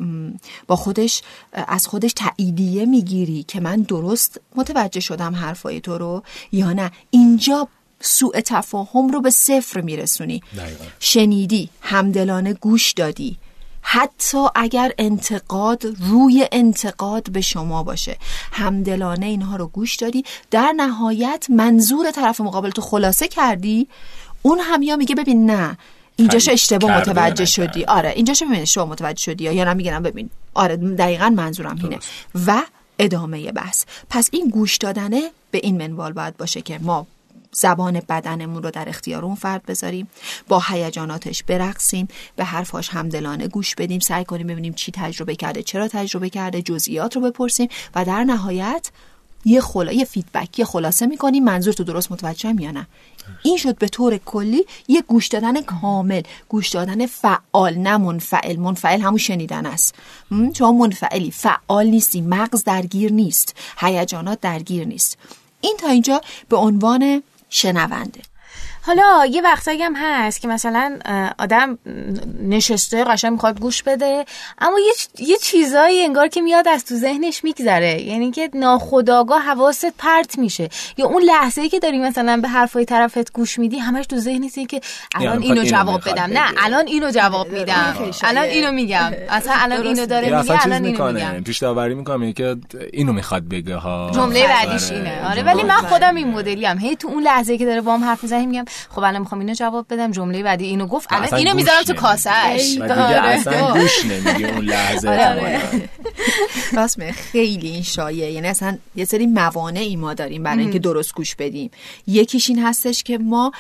با خودش از خودش تاییدیه می‌گیری که من درست متوجه شدم حرفای تو رو یا نه. اینجا سوء تفاهم رو به صفر میرسونی. دقیقا. شنیدی همدلانه گوش دادی. حتی اگر انتقاد روی انتقاد به شما باشه همدلانه اینها رو گوش دادی. در نهایت منظور طرف مقابل تو خلاصه کردی. اون هم یا میگه ببین نه. اینجاش اشتباه متوجه شدی. آره اینجاش ببین اشتباه متوجه شدی یا نه میگم ببین. آره دقیقا منظورم اینه. و ادامه بحث. پس این گوش دادنه به این منوال باید باشه که ما زبان بدنمون رو در اختیار اون فرد بذاریم با هیجاناتش برقصیم به حرفاش همدلانه گوش بدیم سعی کنیم ببینیم چی تجربه کرده چرا تجربه کرده جزئیات رو بپرسیم و در نهایت یه خلا یه فیدبک یه خلاصه می‌کنیم. منظور تو درست متوجهم یا نه؟ این شد به طور کلی یه گوش دادن کامل گوش دادن فعال نه منفعل. منفعل همون شنیدن است. شما منفعلی. فعال نیستی مغز درگیر نیست هیجانات درگیر نیست. این تا اینجا به عنوان شنونده. حالا یه وقتایی هم هست که مثلا آدم نشسته قشنگ می‌خواد گوش بده اما یه, یه چیزایی انگار که میاد از تو ذهنش میگذره. یعنی که ناخداگاه حواست پرت میشه. یا اون لحظه ای که داری مثلا به حرفای طرفت گوش میدی همش تو ذهنت که الان اینو جواب بدم. نه الان اینو جواب میدم. الان اینو میگم. اصلا الان اینو داره میگه الان اینو میگم. پیش داوری می‌کنم که اینو می‌خواد بگه ها. جمله بعدیش اینه. آره ولی من خودم این مدلی ام هی تو اون لحظه که داره با هم حرف می‌زنه میگم خب الان می‌خوام اینو جواب بدم. جمله بعدی اینو گفت. الان اینو می‌ذارم تو. کاسهش و دیگه اصلا گوش نمیگه اون لحظه احتمالاً. راست خیلی این شایعه. یعنی اصلا یه سری موانعی ما داریم برای اینکه درست گوش بدیم. یکیش این هستش که ما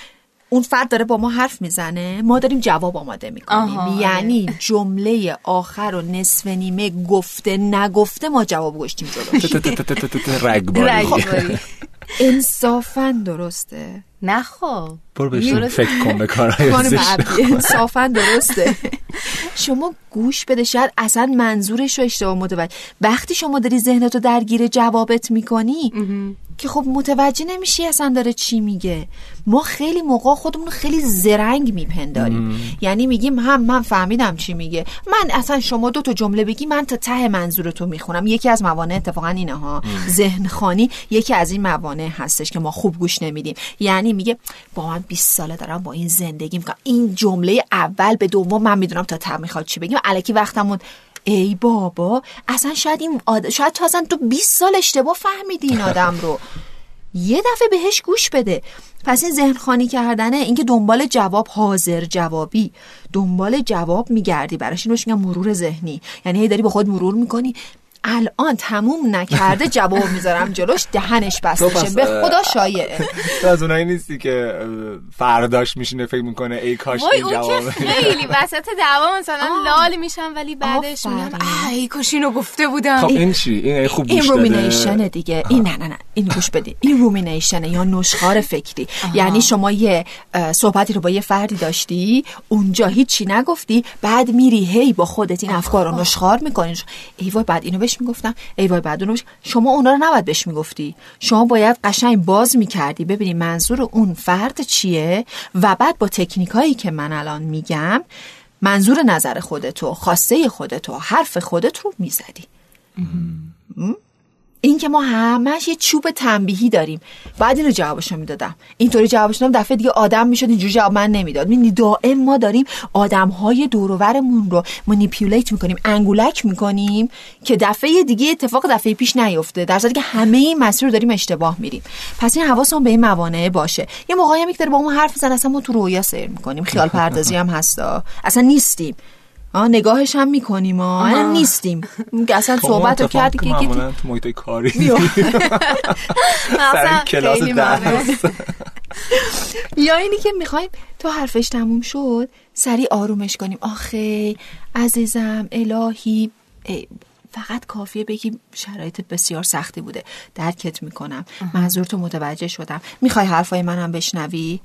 اون فرد داره با ما حرف می‌زنه. ما داریم جواب آماده می‌کنیم. آها، یعنی جمله آخر و نصف نیمه گفته نگفته ما جواب گشتیم جلوش. ت- ت- ت- ت- ت- ت- رگباری. رگباری. انصافا درسته. نه خب. برو بشین. درست. فکر کن به کارهای انصافا درسته. شما گوش بده شاید اصلا منظورش رو اشتباه متوجه. وقتی شما داری ذهنتو درگیر جوابت می‌کنی که خب متوجه نمیشی اصلا داره چی میگه. ما خیلی موقع خودمون رو خیلی زرنگ میپنداریم. یعنی میگیم هم من فهمیدم چی میگه. من اصلا شما دو تا جمله بگی من تا ته منظورتو می‌خونم. یکی از موانع اتفاقا اینه ها ذهن خانی یکی از این موانع هستش که ما خوب گوش نمیدیم. یعنی میگه با من 20 ساله دارم با این زندگی می‌کنم. این جمله اول به دوم من می‌دونم تا ته می‌خواد چی بگیم. الکی وقتمون ای بابا اصلا شاید این آد... شاید تو اصلا تو 20 سال اشتباه فهمیدی این آدم رو. یه دفعه بهش گوش بده. پس این ذهن خانی کردنه اینکه دنبال جواب حاضر جوابی. دنبال جواب میگردی براش. این روش میگم مرور ذهنی. یعنی هی داری با خود مرور می‌کنی. الان تموم نکرده جواب می‌ذارم جلوش دهنش بسته به خدا شایعه. تو از اونایی نیستی که فرداش میشینه فکر می‌کنه ای کاش وای این اون جواب. که خیلی وسط دعوا مثلا لال میشم ولی بعدش میگم. ای کاش اینو گفته بودم. خب این چی؟ این خوب این گوش رومینیشن دیگه. این نه نه نه. این گوش بدی. این رومینیشنه یا نشخار فکری. یعنی شما یه صحبتی رو با یه فردی داشتی اونجا هیچی نگفتی بعد میری هی با خودت این افکار رو نشخار می‌کنی. ای وای بعد اینو بهش می‌گفتم ای وای بعد اونو شما اونا رو نباید بهش می‌گفتی. شما باید قشنگ باز می‌کردی. ببینی منظور اون فرد چیه و بعد با تکنیک هایی که من الان میگم منظور نظر خودتو خواسته خودتو حرف خودت رو می‌زدی. این که ما همش یه چوب تنبیهی داریم. بعد اینو جوابشو می‌دادم. اینطوری جوابش می‌دادم دفعه دیگه آدم می‌شد اینجوری جواب من نمی‌داد. می‌دونی دائم ما داریم آدم های دورورمون رو منیپیولیت می‌کنیم انگولک می‌کنیم که دفعه دیگه اتفاق دفعه پیش نیفته. در صورتی که همه این مسیر رو داریم اشتباه میریم. پس این حواسمون به این موانع باشه. یه موقعی هم داره با ما حرف می‌زنه اصلا ما تو رویا سیر می‌کنیم. خیال پردازی هم هستا اصلا نیستیم. آه نگاهش هم می‌کنیم. آه نیستیم. اصلا خب، صحبت رو کردی که معمولا تو محیط کاری. سر کلاس درس. یا اینی که می‌خوایم تو حرفش تموم شد سریع آرومش کنیم. آخه عزیزم الهی ای، فقط کافیه بگی شرایط بسیار سختی بوده. درکت می‌کنم. منظور تو متوجه شدم. می‌خوای حرفای منم بشنوی.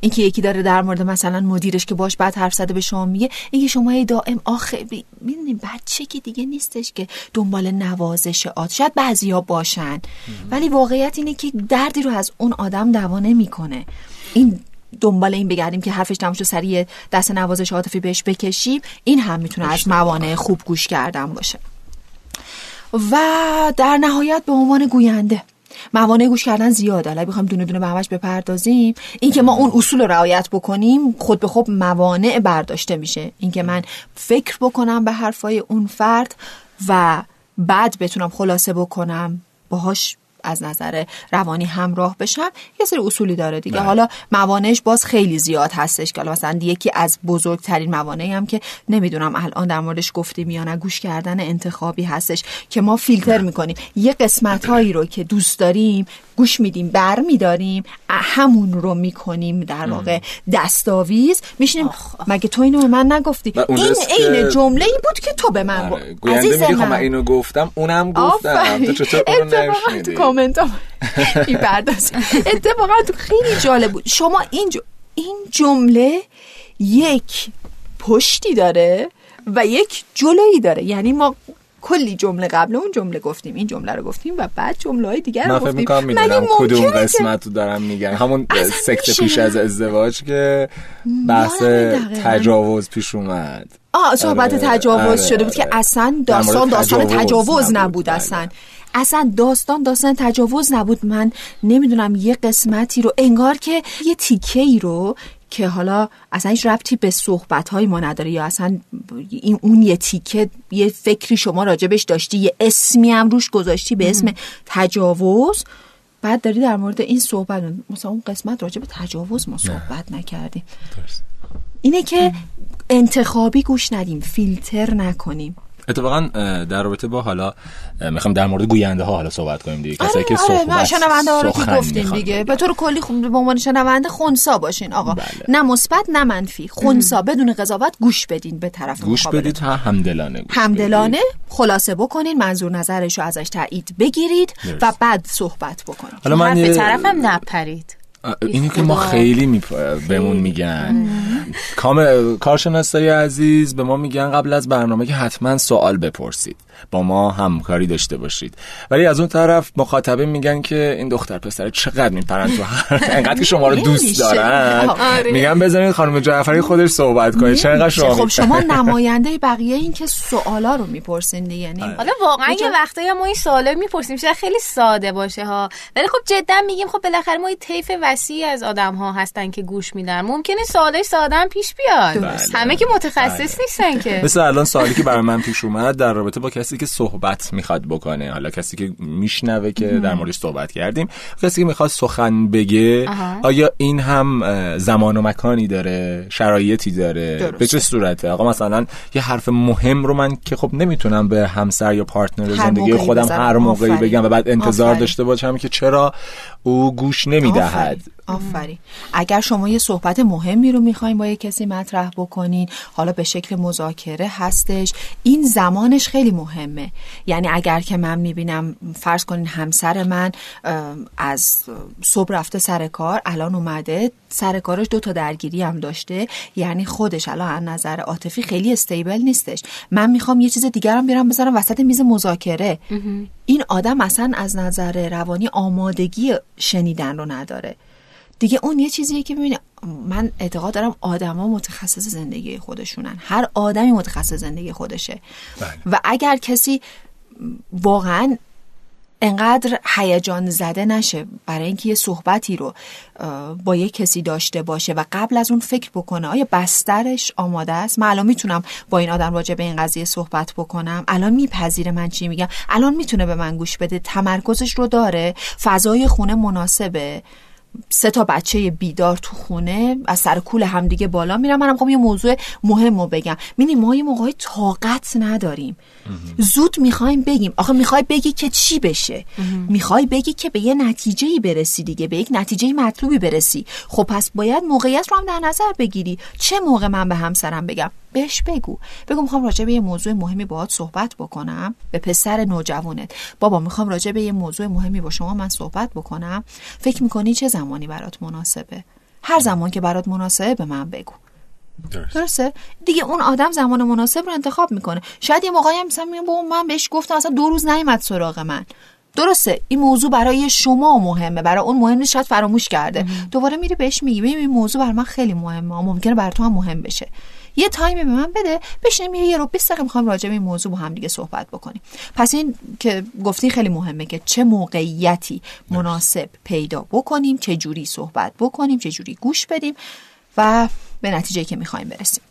اینکه یکی داره در مورد مثلا مدیرش که باش بعد حرف زده به شما میگه اینکه شما دائم آخه می‌دونی بچه که دیگه نیستش که دنبال نوازش آد شاید بعضیا باشن. ولی واقعیت اینه که دردی رو از اون آدم دوا نمی‌کنه. این دنبال این بگردیم که حرفش تموم شد سریع دست نوازش عاطفی بهش بکشیم. این هم می‌تونه از موانع خوب گوش کردن باشه. و در نهایت به عنوان گوینده موانع گوش کردن زیاده. حالا بخوایم دونه دونه به همش بپردازیم. اینکه ما اون اصول رو رعایت بکنیم خود به خود موانع برداشته میشه. اینکه من فکر بکنم به حرفای اون فرد و بعد بتونم خلاصه بکنم باهاش از نظر روانی همراه بشم یه سری اصولی داره دیگه. حالا موانعش باز خیلی زیاد هستش که مثلا یکی از بزرگترین موانعی هم که نمی‌دونم الان در موردش گفتیم یا نه گوش کردن انتخابی هستش که ما فیلتر می‌کنیم. یه قسمت هایی رو که دوست داریم گوش میدیم بر میداریم همون رو می‌کنیم در واقع دستاویز. میشینیم مگه تو اینو به من نگفتی؟ این عین جمله ای بود که تو به من گفت آره. گوینده میگه خب من اینو گفتم اونم گفتم. تو چطور اونو اتفاقا تو کامنت اتفاقا تو خیلی جالب بود. شما این ج- این جمله یک پشتی داره و یک جلویی داره. یعنی ما کلی جمله قبل اون جمله گفتیم این جمله رو گفتیم و بعد جمله های دیگر رو من گفتیم می‌دونم کدوم قسمت رو دارم میگن همون سکت. پیش از ازدواج که بحث. تجاوز پیش اومد آه صحبت آره، تجاوز آره، شده بود که آره. اصلا داستان داستان تجاوز تجاوز نبود، نبود. اصلا اصلا داستان داستان تجاوز نبود من نمی‌دونم یه قسمتی رو انگار که یه تیکه ای رو که حالا اصلا هیچ ربطی به صحبت های ما نداره یا اصلا این اون یه تیکه یه فکری شما راجبش داشتی یه اسمی هم روش گذاشتی به اسم تجاوز. بعد داری در مورد این صحبت مثلا اون قسمت راجع به تجاوز ما صحبت نکردیم. اینه که انتخابی گوش ندیم فیلتر نکنیم. اتفاقا در رابطه با حالا می‌خوام در مورد گوینده ها حالا صحبت کنیم دیگه کسایی که آره شنونده ها رو که گفتیم دیگه به طور کلی به عنوان شنونده خونسا باشین آقا بله. نه مثبت نه منفی خونسا بدون قضاوت گوش بدین به طرف گوش مقابل. بدید تا همدلانه گوش همدلانه بدید. خلاصه بکنین منظور نظرش رو ازش تایید بگیرید و درست. بعد صحبت بکنین حالا من یه- طرفم نپرید اینو که ما خیلی می... بهمون میگن. کام کارشناسای عزیز به ما میگن قبل از برنامه که حتما سوال بپرسید. با ما همکاری داشته باشید. ولی از اون طرف مخاطبه میگن که این دختر پسر چقدر میپرن تو هر انقدر که شما رو دوست. دارن. آره. میگن بذارید خانم جعفری خودش صحبت کنه. چقدر شما خب شما؟ نماینده بقیه این که سوالا رو می‌پرسین دیگه یعنی آره. حالا واقعا یه وقتایی ما این سوالا می‌پرسیم. شاید خیلی ساده باشه ها. ولی خب جدا میگیم خب بالاخره ما یه طیف وسیعی از آدم ها هستن که گوش میدن ممکنه سوالای ساده هم پیش بیاد درست. همه که متخصص نیستن که مثل الان سوالی که برای من پیش اومد در رابطه با کسی که صحبت می‌خواد بکنه حالا کسی که میشنوه که در موردش صحبت کردیم کسی که می‌خواد سخن بگه آها. آیا این هم زمان و مکانی داره شرایطی داره درست. به چه صورته آقا مثلا یه حرف مهم رو من که خب نمی‌تونم به همسر یا پارتنر هر زندگی خودم. هر موقعی. بگم و بعد انتظار آفرین. داشته باشم که چرا او گوش نمی‌دهد آفرین. آفرین. اگر شما یه صحبت مهمی رو می‌خواین با یه کسی مطرح بکنین حالا به شکل مذاکره هستش این زمانش خیلی مهمه. یعنی اگر که من می‌بینم فرض کنین همسر من از صبح رفته سر کار الان اومده سر کارش دو تا درگیری هم داشته یعنی خودش الان از نظر عاطفی خیلی استیبل نیستش. من می‌خوام یه چیز دیگر هم بیارم بذارم وسط میز مذاکره. این آدم اصلا از نظر روانی آمادگی شنیدن رو نداره. دیگه اون یه چیزیه که ببینید من اعتقاد دارم آدما متخصص زندگی خودشونن. هر آدمی متخصص زندگی خودشه. و اگر کسی واقعا انقدر هیجان زده نشه برای اینکه یه صحبتی رو با یه کسی داشته باشه و قبل از اون فکر بکنه آیا بسترش آماده است؟ من الان می‌تونم با این آدم راجع به این قضیه صحبت بکنم؟ الان میپذیره من چی میگم؟ الان می‌تونه به من گوش بده؟ تمرکزش رو داره؟ فضای خونه مناسبه؟ سه تا بچه بیدار تو خونه از سر کول همدیگه بالا میرم منم خب یه موضوع مهم رو بگم. می‌دونی ما یه موقعی طاقت نداریم. زود می‌خوایم بگیم. آخه می‌خوای بگی که چی بشه؟ می‌خوای بگی که به یه نتیجه برسی دیگه به یک نتیجه مطلوبی برسی. خب پس باید موقعیت رو هم در نظر بگیری. چه موقع من به همسرم بگم؟ بهش بگو. بگو می‌خوام راجع به یه موضوع مهمی باهات صحبت بکنم. به پسر نوجوانت. بابا می‌خوام راجع به یه موضوع مهمی با شما من صحبت بکنم. فکر می‌کنی چه زمانی برات مناسبه. هر زمان که برات مناسبه به من بگو. درسته؟ دیگه اون آدم زمان مناسب رو انتخاب می‌کنه. شاید یه موقعی هم مثلا بابا من بهش گفتم اصلا دو روز نیومد سراغ من. درسته؟ این موضوع برای شما مهمه. برای اون مهم نیست شاید فراموش کرده. دوباره میری بهش میگی ببین این موضوع برای من خیلی مهمه. ممکنه برای تو هم مهم بشه. یه تایمی به من بده بشینیم یه رو 20 دقیقه می‌خوایم راجع به این موضوع با هم دیگه صحبت بکنیم. پس این که گفتی خیلی مهمه که چه موقعیتی مناسب پیدا بکنیم چه جوری صحبت بکنیم چه جوری گوش بدیم و به نتیجه که می‌خوایم برسیم.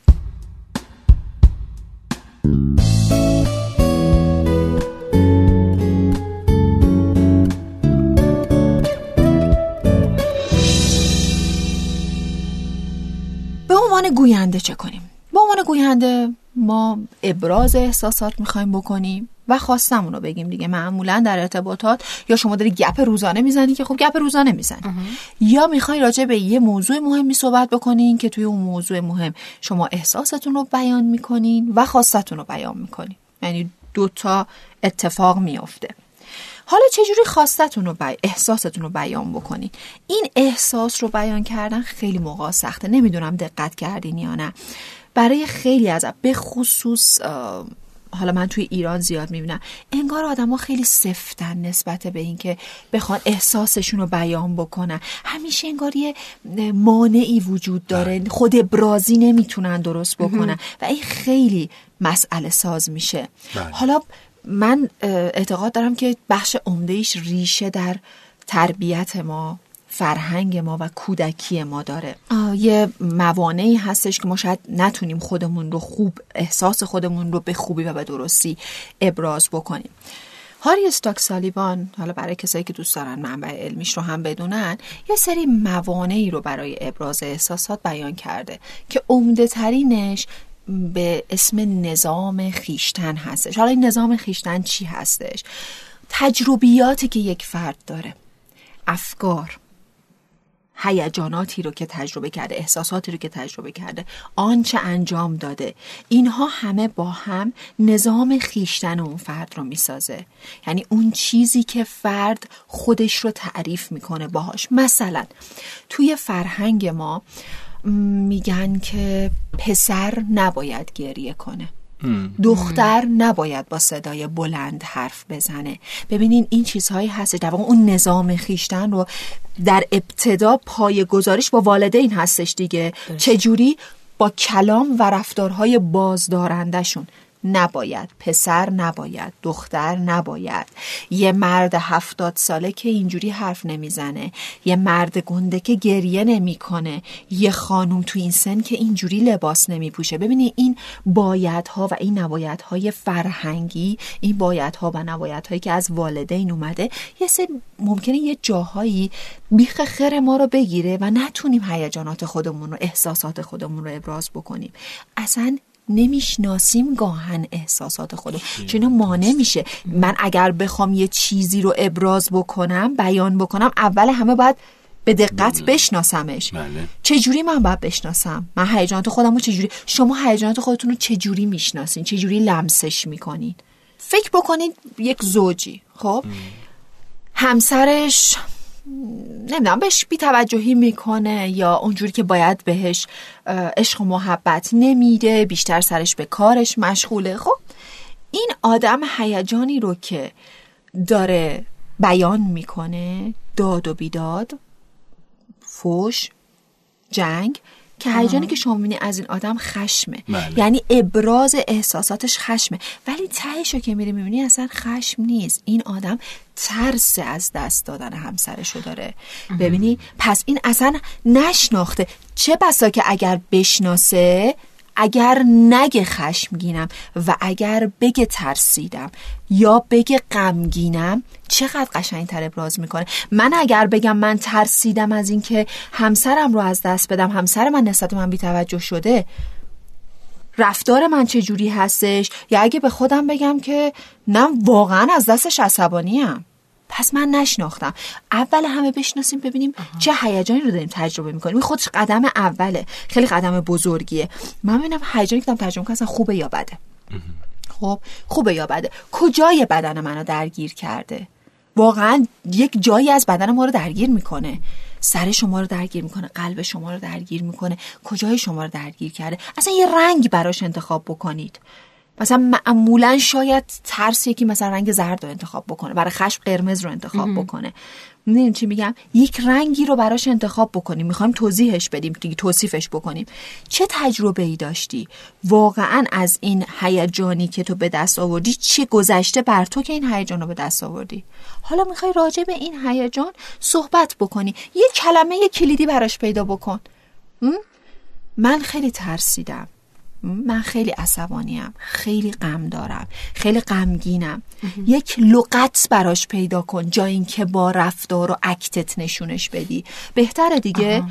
به عنوان گوینده چه کنیم؟ به عنوان گوینده ما ابراز احساسات می‌خوایم بکنیم و خواستمون رو بگیم دیگه. معمولا در ارتباطات یا شما داری گپ روزانه می‌زنی که خب گپ روزانه می‌زنی. یا می‌خوای راجع به یه موضوع مهمی صحبت بکنین که توی اون موضوع مهم شما احساستون رو بیان می‌کنین و خواستتون رو بیان می‌کنین. یعنی دوتا اتفاق میافته. حالا چجوری خواستتون رو بی... احساستون رو بیان بکنین؟ این احساس رو بیان کردن خیلی موقع سخته. نمی‌دونم دقت کردین یا نه. برای خیلی از به خصوص حالا من توی ایران زیاد می‌بینم. انگار آدما خیلی سفتن نسبت به اینکه بخوان احساسشون رو بیان بکنن. همیشه انگار یه مانعی وجود داره. خود ابرازی نمی‌تونن درست بکنن. و این خیلی مسئله ساز میشه. بله. حالا من اعتقاد دارم که بخش عمدهش ریشه در تربیت ما. فرهنگ ما و کودکی ما داره. یه موانعی هستش که ما شاید نتونیم خودمون رو خوب احساس خودمون رو به خوبی و به درستی ابراز بکنیم. هاری استاک سالیوان حالا برای کسایی که دوست دارن منبع علمیش رو هم بدونن یه سری موانعی رو برای ابراز احساسات بیان کرده که عمده ترینش به اسم نظام خیشتن هستش. حالا این نظام خیشتن چی هستش؟ تجربیاتی که یک فرد داره. افکار. هیجاناتی رو که تجربه کرده احساساتی رو که تجربه کرده آنچه انجام داده. اینها همه با هم نظام خیشتن اون فرد رو می‌سازه. یعنی اون چیزی که فرد خودش رو تعریف می‌کنه باهاش. مثلا توی فرهنگ ما میگن که پسر نباید گریه کنه. دختر نباید با صدای بلند حرف بزنه. ببینین این چیزهایی هست در واقع اون نظام خیشتن رو در ابتدا پای گزارش با والدین هستش دیگه. چجوری؟ با کلام و رفتارهای بازدارندشون نباید پسر نباید دختر نباید. یه مرد هفتاد ساله که اینجوری حرف نمی‌زنه. یه مرد گنده که گریه نمی‌کنه. یه خانوم تو این سن که اینجوری لباس نمیپوشه. ببینی این بایدها و این نبایدهای فرهنگی این بایدها و نبایدهایی که از والدین اومده یه سه ممکنه یه جاهایی بیخ خر ما رو بگیره و نتونیم هیجانات خودمون رو احساسات خودمون رو ابراز بکنیم. اصلا نمی‌شناسیم گاهن احساسات خودم چون مانع میشه. من اگر بخوام یه چیزی رو ابراز بکنم بیان بکنم اول همه باید به دقت بله. بشناسمش. بله. چجوری من باید بشناسم؟ من هیجانات خودم رو چجوری شما هیجانات خودتون رو چجوری می‌شناسین؟ چجوری لمسش می‌کنین؟ فکر بکنید یک زوجی خب؟ همسرش نمی‌دونم بهش بیتوجهی می‌کنه یا اونجوری که باید بهش عشق و محبت نمیده بیشتر سرش به کارش مشغوله. خب این آدم هیجانی رو که داره بیان می‌کنه داد و بیداد فوش جنگ که هیجانی که شما می‌بینی از این آدم خشمه. بله. یعنی ابراز احساساتش خشمه. ولی تهش رو که میری می‌بینی اصلا خشم نیست. این آدم ترس از دست دادن همسرشو داره. ببینی؟ پس این اصلا نشناخته. چه بسا که اگر بشناسه اگر نگه خشمگینم و اگر بگه ترسیدم. یا بگه غمگینم؟ چقدر قشنگتر ابراز می‌کنه. من اگر بگم من ترسیدم از اینکه همسرم رو از دست بدم همسر من نسبت من بیتوجه شده رفتار من چه جوری هستش؟ یا اگه به خودم بگم که نه واقعا از دستش عصبانیم. پس من نشناختم. اول همه بشناسیم ببینیم چه هیجانی رو داریم تجربه می‌کنیم. این خودش قدم اوله. خیلی قدم بزرگیه. من ببینم هیجانی که دارم تجربه کنم خوبه یا بده. خب خوبه یا بده؟ کجای بدن منو درگیر کرده؟ واقعا یک جایی از بدن ما رو درگیر می‌کنه. سر شما رو درگیر می‌کنه قلب شما رو درگیر می‌کنه. کجای شما رو درگیر کرده؟ اصلا یه رنگ براش انتخاب بکنید. مثلا معمولا شاید ترس یکی مثلا رنگ زرد رو انتخاب بکنه برای خشم قرمز رو انتخاب بکنه. می‌دونیم چی میگم؟ یک رنگی رو براش انتخاب بکنیم. می‌خوایم توضیحش بدیم توصیفش بکنیم. چه تجربه ای داشتی؟ واقعا از این هیجانی که تو به دست آوردی چه گذشته بر تو که این هیجان رو به دست آوردی؟ حالا می‌خوای راجع به این هیجان صحبت بکنی. یه کلمه یه کلیدی براش پیدا بکن. من خیلی ترسیدم. من خیلی عصبانیم خیلی غم دارم خیلی غمگینم. یک لغت براش پیدا کن جا اینکه با رفتار و اکتت نشونش بدی. بهتره دیگه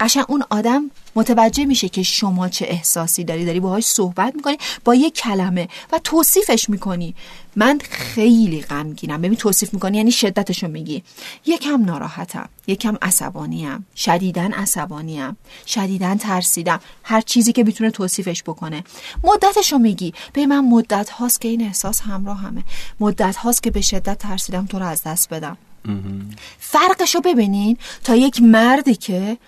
قشن اون آدم متوجه میشه که شما چه احساسی داری داری باهاش صحبت می‌کنی با یه کلمه و توصیفش می‌کنی. من خیلی غمگینم. ببین توصیف می‌کنی یعنی شدتشو میگی. یکم ناراحتم یکم عصبانیم شدیدن عصبانیم شدیدن ترسیدم. هر چیزی که می‌تونه توصیفش بکنه. مدتشو میگی. به من مدت هاست که این احساس همراه همه. مدت هاست که به شدت ترسیدم تو رو از دست بدم. فرقشو ببینین تا یک مردی که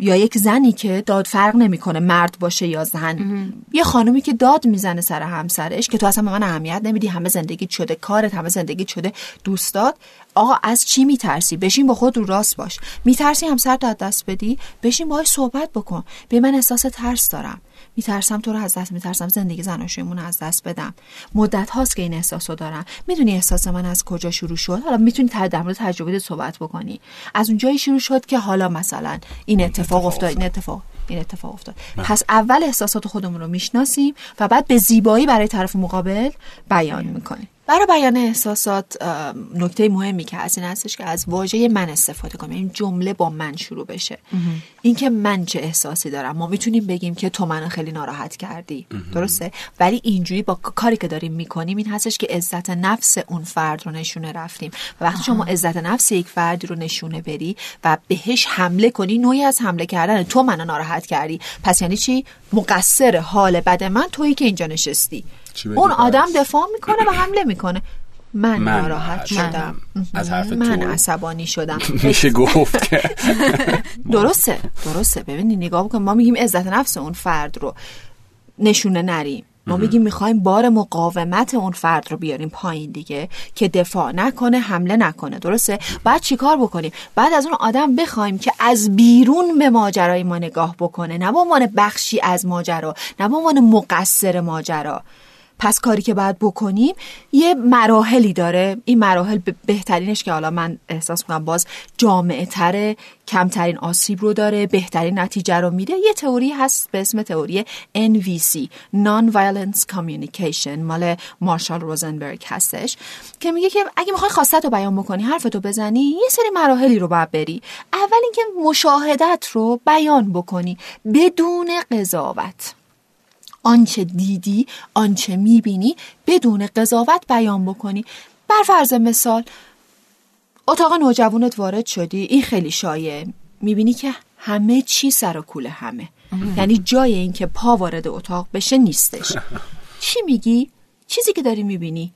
یا یک زنی که داد فرق نمی‌کنه مرد باشه یا زن. یه خانومی که داد می‌زنه سر همسرش که تو اصلا به من اهمیت نمیدی همه زندگی شده کارت همه زندگی شده دوستات آقا از چی میترسی؟ بشین با خود رو راست باش. میترسی همسر از دست بدی؟ بشین باهاش صحبت بکن. به من احساس ترس دارم. میترسم تو رو از دست میترسم. زندگی زناشویمون از دست بدم. مدت هاست که این احساس رو دارم. می‌دونی احساس من از کجا شروع شد؟ حالا می‌تونی در مورد تجربه صحبت بکنی. از اونجایی شروع شد که حالا مثلا این اتفاق افتاد این اتفاق این اتفاق افتاد. پس اول احساسات خودمون رو می‌شناسیم و بعد به زیبایی برای طرف مقابل بیان می‌کنیم. برای بیان احساسات نکته مهمی که از این هستش که از واژه من استفاده کنیم این جمله با من شروع بشه. اینکه من چه احساسی دارم. ما می‌تونیم بگیم که تو منو خیلی ناراحت کردی. درسته؟ ولی اینجوری با کاری که داریم می‌کنیم این هستش که عزت نفس اون فرد رو نشونه رفتیم. و وقتی شما عزت نفس یک فردی رو نشونه بری و بهش حمله کنی نوعی از حمله کردن تو منو ناراحت کردی. پس یعنی چی؟ مقصر حال بد من تویی که اینجا نشستی. اون آدم دفاع می‌کنه و حمله می‌کنه. من, من ناراحت شدم. از حرف من عصبانی شدم. میشه گفت درسته درسته. ببینید نگاه بکن ما میگیم عزت نفس اون فرد رو نشونه نریم. ما میگیم می‌خوایم بار مقاومت اون فرد رو بیاریم پایین دیگه که دفاع نکنه حمله نکنه. درسته؟ بعد چیکار بکنیم؟ بعد از اون آدم بخوایم که از بیرون به ماجرای ما نگاه بکنه. نه به عنوان بخشی از ماجرا نه به عنوان مقصر ماجرا. پس کاری که باید بکنیم یه مراحلی داره. این مراحل بهترینش که حالا من احساس می‌کنم باز جامعه تره کمترین آسیب رو داره بهترین نتیجه رو میده. یه تئوری هست به اسم تئوری NVC Non-Violence Communication مال مارشال روزنبرگ هستش که میگه که اگه می‌خوای خواستت رو بیان بکنی حرفتو بزنی یه سری مراحلی رو باید بری. اول اینکه مشاهدت رو بیان بکنی بدون قضاوت. آنچه دیدی آنچه می‌بینی بدون قضاوت بیان بکنی. بر فرض مثال اتاق نوجوانت وارد شدی این خیلی شایع می‌بینی که همه چی سر و کوله همه. یعنی جای اینکه پا وارد اتاق بشه نیستش. چی میگی؟ چیزی که داری می‌بینی.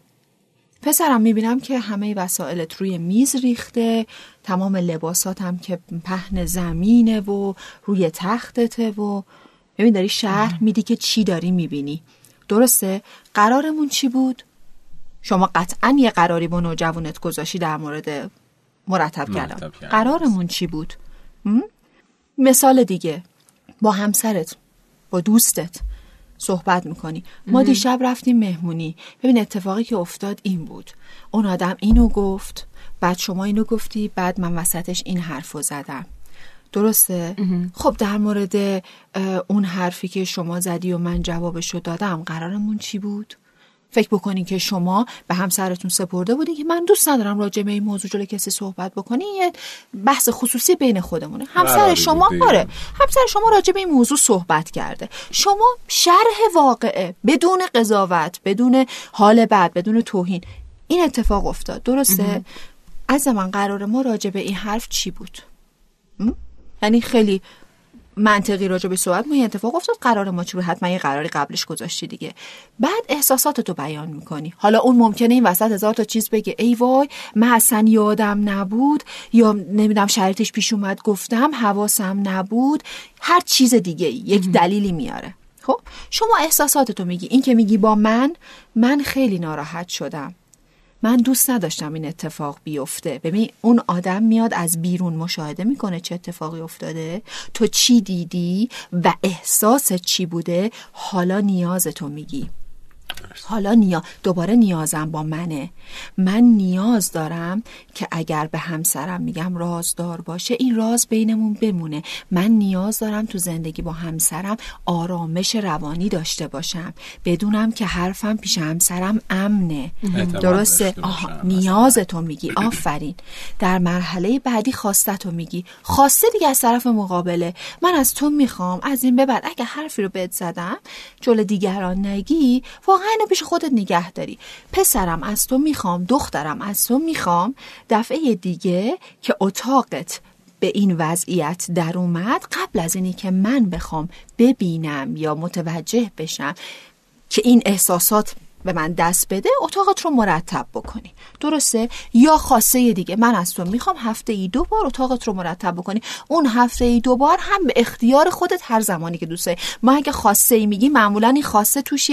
پسرم می‌بینم که همه وسایلت روی میز ریخته تمام لباسات هم که پهن زمینه و روی تختته و ببین داری شهر میدی که چی داری می‌بینی. درسته؟ قرارمون چی بود؟ شما قطعا یه قراری با نوجوانت گذاشی در مورد مرتب کردن. قرارمون چی بود؟ مثال دیگه با همسرت با دوستت صحبت می‌کنی. ما دیشب رفتیم مهمونی. ببین اتفاقی که افتاد این بود. اون آدم اینو گفت بعد شما اینو گفتی بعد من وسطش این حرفو زدم. درسته؟ خب در مورد اون حرفی که شما زدی و من جوابشو دادم قرارمون چی بود؟ فکر بکنین که شما به همسرتون سپرده بودین که من دوست ندارم راجع به این موضوع جلوی کسی صحبت بکنین یه بحث خصوصی بین خودمونه. همسر شما آره همسر شما راجع به این موضوع صحبت کرده. شما شرح واقعه بدون قضاوت بدون حال بعد بدون توهین این اتفاق افتاد. درسته؟ از من قرار ما راجع به این حرف چی بود؟ یعنی خیلی منطقی راجع به صحبت این اتفاق افتاد. قرار ما چی حتما یه قراری قبلش گذاشتی دیگه. بعد احساساتتو بیان می‌کنی. حالا اون ممکنه این وسط هزار تا چیز بگه. ای وای من اصلا یادم نبود. یا نمی‌دونم شرطش پیش اومد گفتم حواسم نبود. هر چیز دیگه یک دلیلی میاره. خب؟ شما احساساتتو میگی. این که میگی با من من خیلی ناراحت شدم. من دوست نداشتم این اتفاق بیفته. ببین اون آدم میاد از بیرون مشاهده می‌کنه چه اتفاقی افتاده. تو چی دیدی و احساس چی بوده؟ حالا نیاز تو میگی. حالا نیا دوباره نیازم با منه. من نیاز دارم که اگر به همسرم میگم رازدار باشه این راز بینمون بمونه. من نیاز دارم تو زندگی با همسرم آرامش روانی داشته باشم. بدونم که حرفم پیش همسرم امنه. درسته؟ آها نیاز تو میگی. آفرین. در مرحله بعدی خواسته تو میگی. خواسته دیگه از طرف مقابله. من از تو می‌خوام. از این به بعد اگه حرفی رو بهت زدم جلو دیگران نگی واقعا اینو پیش خودت نگه داری. پسرم از تو می‌خوام دخترم از تو می‌خوام. دفعه دیگه که اتاقت به این وضعیت در اومد قبل از اینی که من بخوام ببینم یا متوجه بشم که این احساسات به من دست بده اتاقت رو مرتب بکنی. درسته؟ یا خاصه دیگه من از تو می‌خوام هفته ای دو بار اتاقت رو مرتب بکنی. اون هفته ای دو بار هم به اختیار خودت هر زمانی که دوست داری. ما اگه خاصه ای میگی معمولا این خاصه توش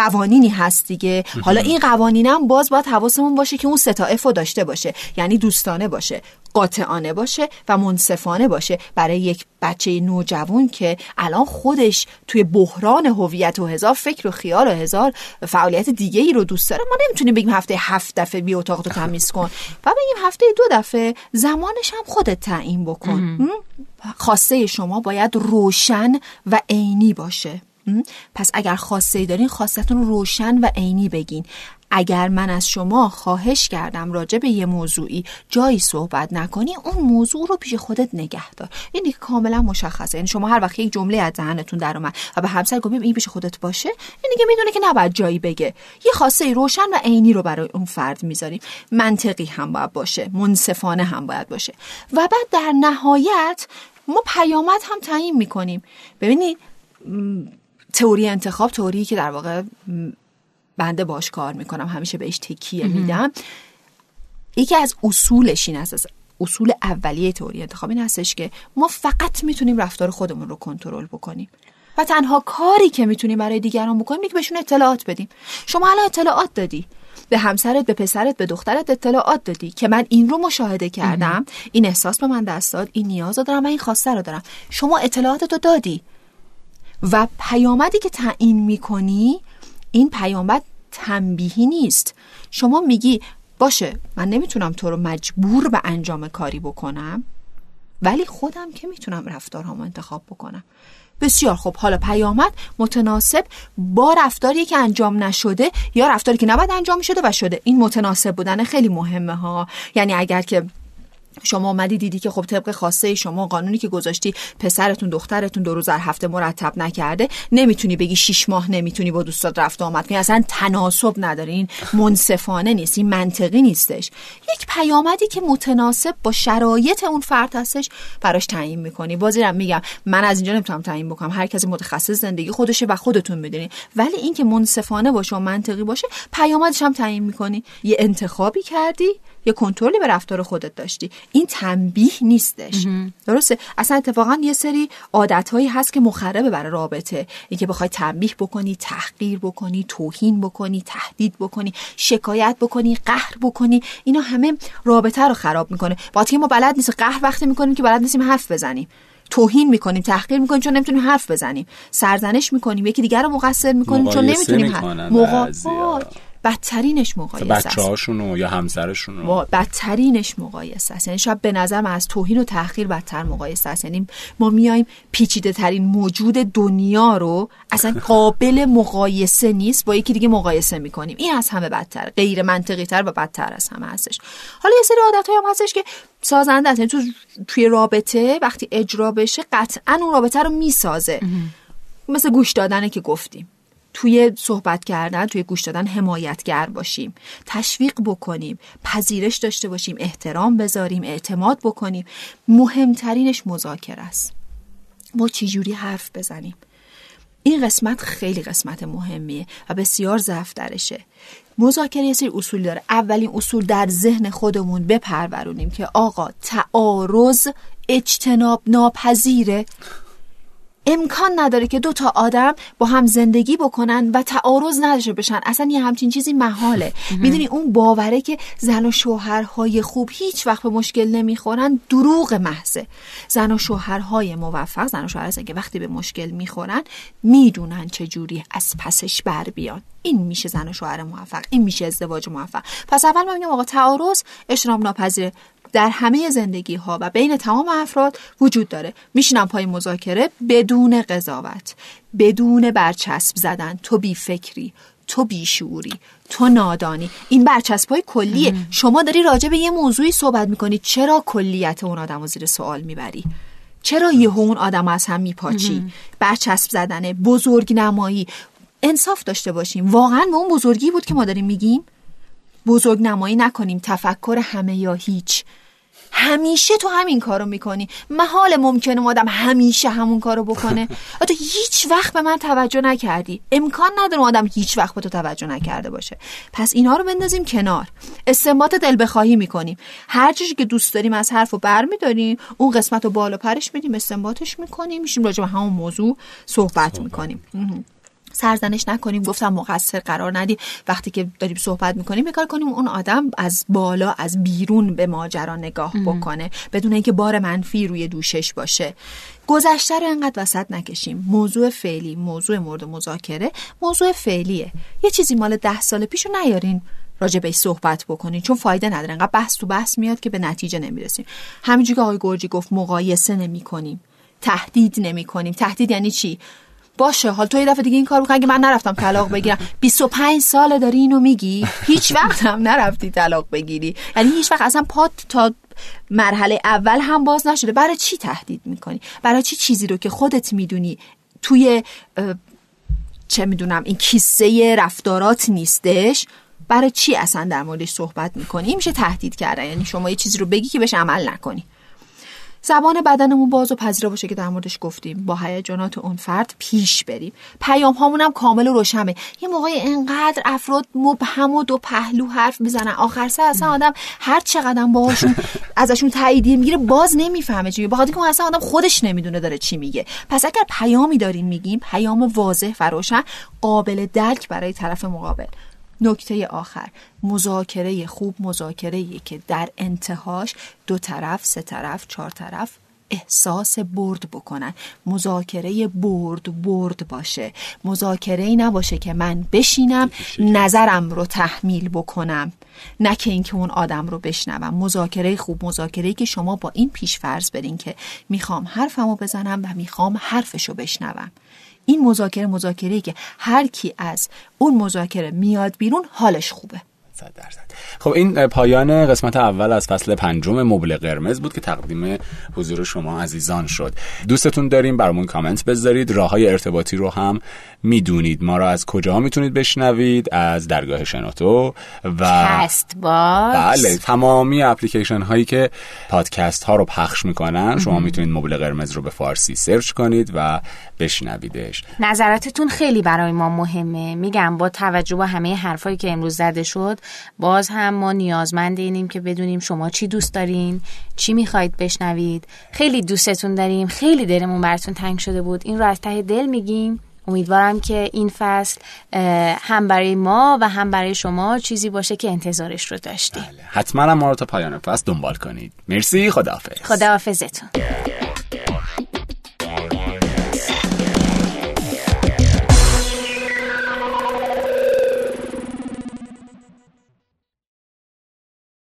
قوانینی هست دیگه. حالا این قوانینم باز باید حواسمون باشه که اون ستائف رو داشته باشه. یعنی دوستانه باشه قاطعانه باشه و منصفانه باشه. برای یک بچه نوجوان که الان خودش توی بحران هویت و هزار فکر و خیال و هزار فعالیت دیگه ای رو دوست داره ما نمی‌تونیم بگیم هفته هفت دفعه بی اتاق رو تمیز کن. و بگیم هفته دو دفعه زمانش هم خودت تعیین بکن. خواسته شما باید روشن و عینی باشه. پس اگر خواسته ای دارین خواستتون روشن و عینی بگین. اگر من از شما خواهش کردم راجع به یه موضوعی جایی صحبت نکنی اون موضوع رو پیش خودت نگه دار. این دیگه کاملا مشخصه. یعنی شما هر وقت یک جمله از ذهنتون در اومد و به همسر گفتیم این پیش خودت باشه این دیگه می‌دونه که نباید جایی بگه. یه خاصه روشن و عینی رو برای اون فرد می‌ذاریم. منطقی هم باید باشه منصفانه هم باید باشه. و بعد در نهایت ما پیامد هم تعیین می‌کنیم. ببینید تئوری انتخاب تئوری که در واقع بنده باش کار می‌کنم همیشه بهش تکیه میدم. یکی از اصولش این است اصول اولیه تئوری انتخاب این هستش که ما فقط می‌تونیم رفتار خودمون رو کنترل بکنیم و تنها کاری که می‌تونیم برای دیگران بکنیم که بهشون اطلاعات بدیم. شما الان اطلاعات دادی. به همسرت به پسرت به دخترت اطلاعات دادی که من این رو مشاهده کردم. این احساس به من دست داد این نیاز رو دارم و این خواسته رو دارم. شما اطلاعات رو دادی. و پیامدی که تعیین می‌کنی این پیامد تنبیهی نیست. شما میگی باشه من نمی‌تونم تو رو مجبور به انجام کاری بکنم ولی خودم که می‌تونم رفتارهامو انتخاب بکنم. بسیار خوب. حالا پیامد متناسب با رفتاری که انجام نشده یا رفتاری که نباید انجام شده و شده. این متناسب بودن خیلی مهمه ها. یعنی اگر که شما اومدی دیدی که خب طبق خواسته شما قانونی که گذاشتی پسرتون دخترتون دو روز در هفته مرتب نکرده نمی‌تونی بگی شیش ماه نمی‌تونی با دوستات رفت آمد. کنی اصلا تناسب نداره. این منصفانه نیست این منطقی نیستش. یک پیامدی که متناسب با شرایط اون فرد هستش براش تعیین می‌کنی. بازی میگم من از اینجا نمی‌تونم تعیین بکنم. هر کسی متخصص زندگی خودشه و خودتون می‌دونی. ولی اینکه منصفانه باشه و منطقی باشه پیامدش هم تعیین می‌کنی. یه انتخابی کردی یه کنترلی به رفتار خودت داشتی. این تنبیه نیستش. درسته؟ اصلا اتفاقا یه سری عادتهایی هست که مخربه برای رابطه. اینکه بخوای تنبیه بکنی تحقیر بکنی توهین بکنی تهدید بکنی شکایت بکنی قهر بکنی. اینا همه رابطه رو خراب می‌کنه. با ما بلد نیست قهر وقتی می‌کنیم که بلد نیستیم حرف بزنیم. توهین می‌کنیم تحقیر می‌کنیم چون نمی‌تونیم حرف بزنیم. سرزنش می‌کنیم یکی دیگر رو مقصر می‌کنیم چون نمی‌تونیم حرف بدترینش مقایسه بچه هاشونو یا همسرشونو؟ بدترینش مقایسه است. یعنی شاید به نظر من از توهین و تحقیر بدتر مقایسه است. یعنی ما میایم پیچیده ترین موجود دنیا رو اصلا قابل مقایسه نیست با یکی دیگه مقایسه می‌کنیم. این از همه بدتر. غیر منطقی تر و بدتر از همه هستش. حالا یه سری عادت هم هستش که سازنده یعنی تو توی رابطه وقتی اجرا بشه قطعا اون رابطه رو می‌سازه. مثل گوش دادنه که گفتیم. توی صحبت کردن توی گوش دادن حمایتگر باشیم. تشویق بکنیم پذیرش داشته باشیم احترام بذاریم اعتماد بکنیم. مهمترینش مذاکره است. ما چجوری حرف بزنیم؟ این قسمت خیلی قسمت مهمیه و بسیار ضعف درشه. مذاکره یه سری اصول داره. اولین اصول در ذهن خودمون بپرورونیم که آقا تعارض اجتناب ناپذیره. امکان نداره که دو تا آدم با هم زندگی بکنن و تعارض نداشته بشن. اصلا یه همچین چیزی محاله. می‌دونی اون باوره که زن و شوهرهای خوب هیچ وقت به مشکل نمی‌خورن دروغ محضه. زن و شوهرهای موفق زن و شوهر که وقتی به مشکل می‌خورن می‌دونن چه جوری از پسش بر بیان. این میشه زن و شوهر موفق این میشه ازدواج موفق. پس اول ما میگم آقا تعارض اجتناب ناپذیره در همه زندگی ها و بین تمام افراد وجود داره. میشینم پای مذاکره بدون قضاوت بدون برچسب زدن. تو بی فکری تو بیشعوری تو نادانی. این برچسبای کلیه. شما داری راجع به یه موضوعی صحبت می‌کنی. چرا کلیت اون آدم زیر سوال می‌بری؟ چرا یه اون آدم از هم میپاچی؟ برچسب زدنه بزرگ نمایی انصاف داشته باشیم. واقعا به اون بزرگی بود که ما داریم میگیم؟ بزرگ نمایی نکنیم تفکر همه یا هیچ. همیشه تو همین کارو می‌کنی. محال ممکنه آدم همیشه همون کارو بکنه. تو هیچ وقت به من توجه نکردی. امکان نداره آدم هیچ وقت به تو توجه نکرده باشه. پس اینا رو بندازیم کنار. استنباط دل بخواهی می‌کنیم. هر چیزی که دوست داریم از حرفو برمیداریم اون قسمت رو بالا پرش میدیم استنباطش می‌کنیم میشیم راجع به همون موضوع صحبت می‌کنیم. سرزنش نکنیم. گفتم مقصر قرار ندیم وقتی که داریم صحبت می‌کنیم کار کنیم اون آدم از بالا از بیرون به ماجرا نگاه بکنه. بدون اینکه بار منفی روی دوشش باشه. گذشته رو انقدر وسط نکشیم. موضوع فعلی موضوع مورد مذاکره موضوع فعلیه. یه چیزی مال ده سال پیش رو نیارین راجع به صحبت بکنین. چون فایده نداره. انقدر بحث تو بحث میاد که به نتیجه نمی‌رسیم. همینجوری که آقای گرجی گفت مقایسه نمی کنیم تهدید نمی کنیم تهدید یعنی چی؟ باشه حال تو یه دفعه دیگه این کار بکن اگه من نرفتم طلاق بگیرم. 25 ساله داری اینو میگی؟ هیچ وقت هم نرفتی طلاق بگیری. یعنی هیچ وقت اصلا پات تا مرحله اول هم باز نشده. برای چی تهدید می‌کنی؟ برای چی چیزی رو که خودت می‌دونی توی چه می‌دونم این کیسه رفتارات نیستش؟ برای چی اصلا در موردش صحبت می‌کنی؟ این میشه تهدید کردن. یعنی شما یه چیزی رو بگی که بهش عمل نکنی. زبان بدنمون باز و پذیرا باشه که در موردش گفتیم. با هیجانات اون فرد پیش بریم. پیام هامون هم کامل و روشنه. یه موقع انقدر افراد مبهم و دو پهلو حرف می‌زنن. آخر سر اصلا آدم هر چقدر باهاشون ازشون تاییدیه می‌گیره باز نمی‌فهمه چی بخاطر که اصلا آدم خودش نمی‌دونه داره چی میگه. پس اگر پیامی داریم میگیم پیام واضح و روشن قابل درک برای طرف مقابل. نکته آخر. مذاکره خوب مذاکره که در انتهاش دو طرف سه طرف چهار طرف احساس برد بکنن. مذاکره برد برد باشه. مذاکره ای نباشه که من بشینم نظرم رو تحمیل بکنم. نه که اینکه اون آدم رو بشنوم. مذاکره خوب مذاکره که شما با این پیش فرض برین که می‌خوام حرفمو بزنم و می‌خوام حرفشو بشنوم. این مذاکره مذاکره که هر کی از اون مذاکره میاد بیرون حالش خوبه. خب این پایان قسمت اول از فصل پنجم مبل قرمز بود که تقدیم حضور شما عزیزان شد. دوستتون داریم برامون کامنت بذارید. راه های ارتباطی رو هم می‌دونید. ما را از کجا می‌تونید بشنوید؟ از درگاه شنوتو و Castbox بله تمامی اپلیکیشن هایی که پادکست ها رو پخش می‌کنن شما می‌تونید مبل قرمز رو به فارسی سرچ کنید و بشنویدش. نظراتتون خیلی برای ما مهمه. میگم با توجه به همه حرفایی که امروز زده شد باز هم ما نیازمند اینیم که بدونیم شما چی دوست دارین چی می‌خواید بشنوید. خیلی دوستتون داریم خیلی دلمون براتون تنگ شده بود. این رو از ته دل میگیم. امیدوارم که این فصل هم برای ما و هم برای شما چیزی باشه که انتظارش رو داشتیم. بله. حتما ما رو تا پایان فصل دنبال کنید. مرسی خداحافظ. خداحافظتون.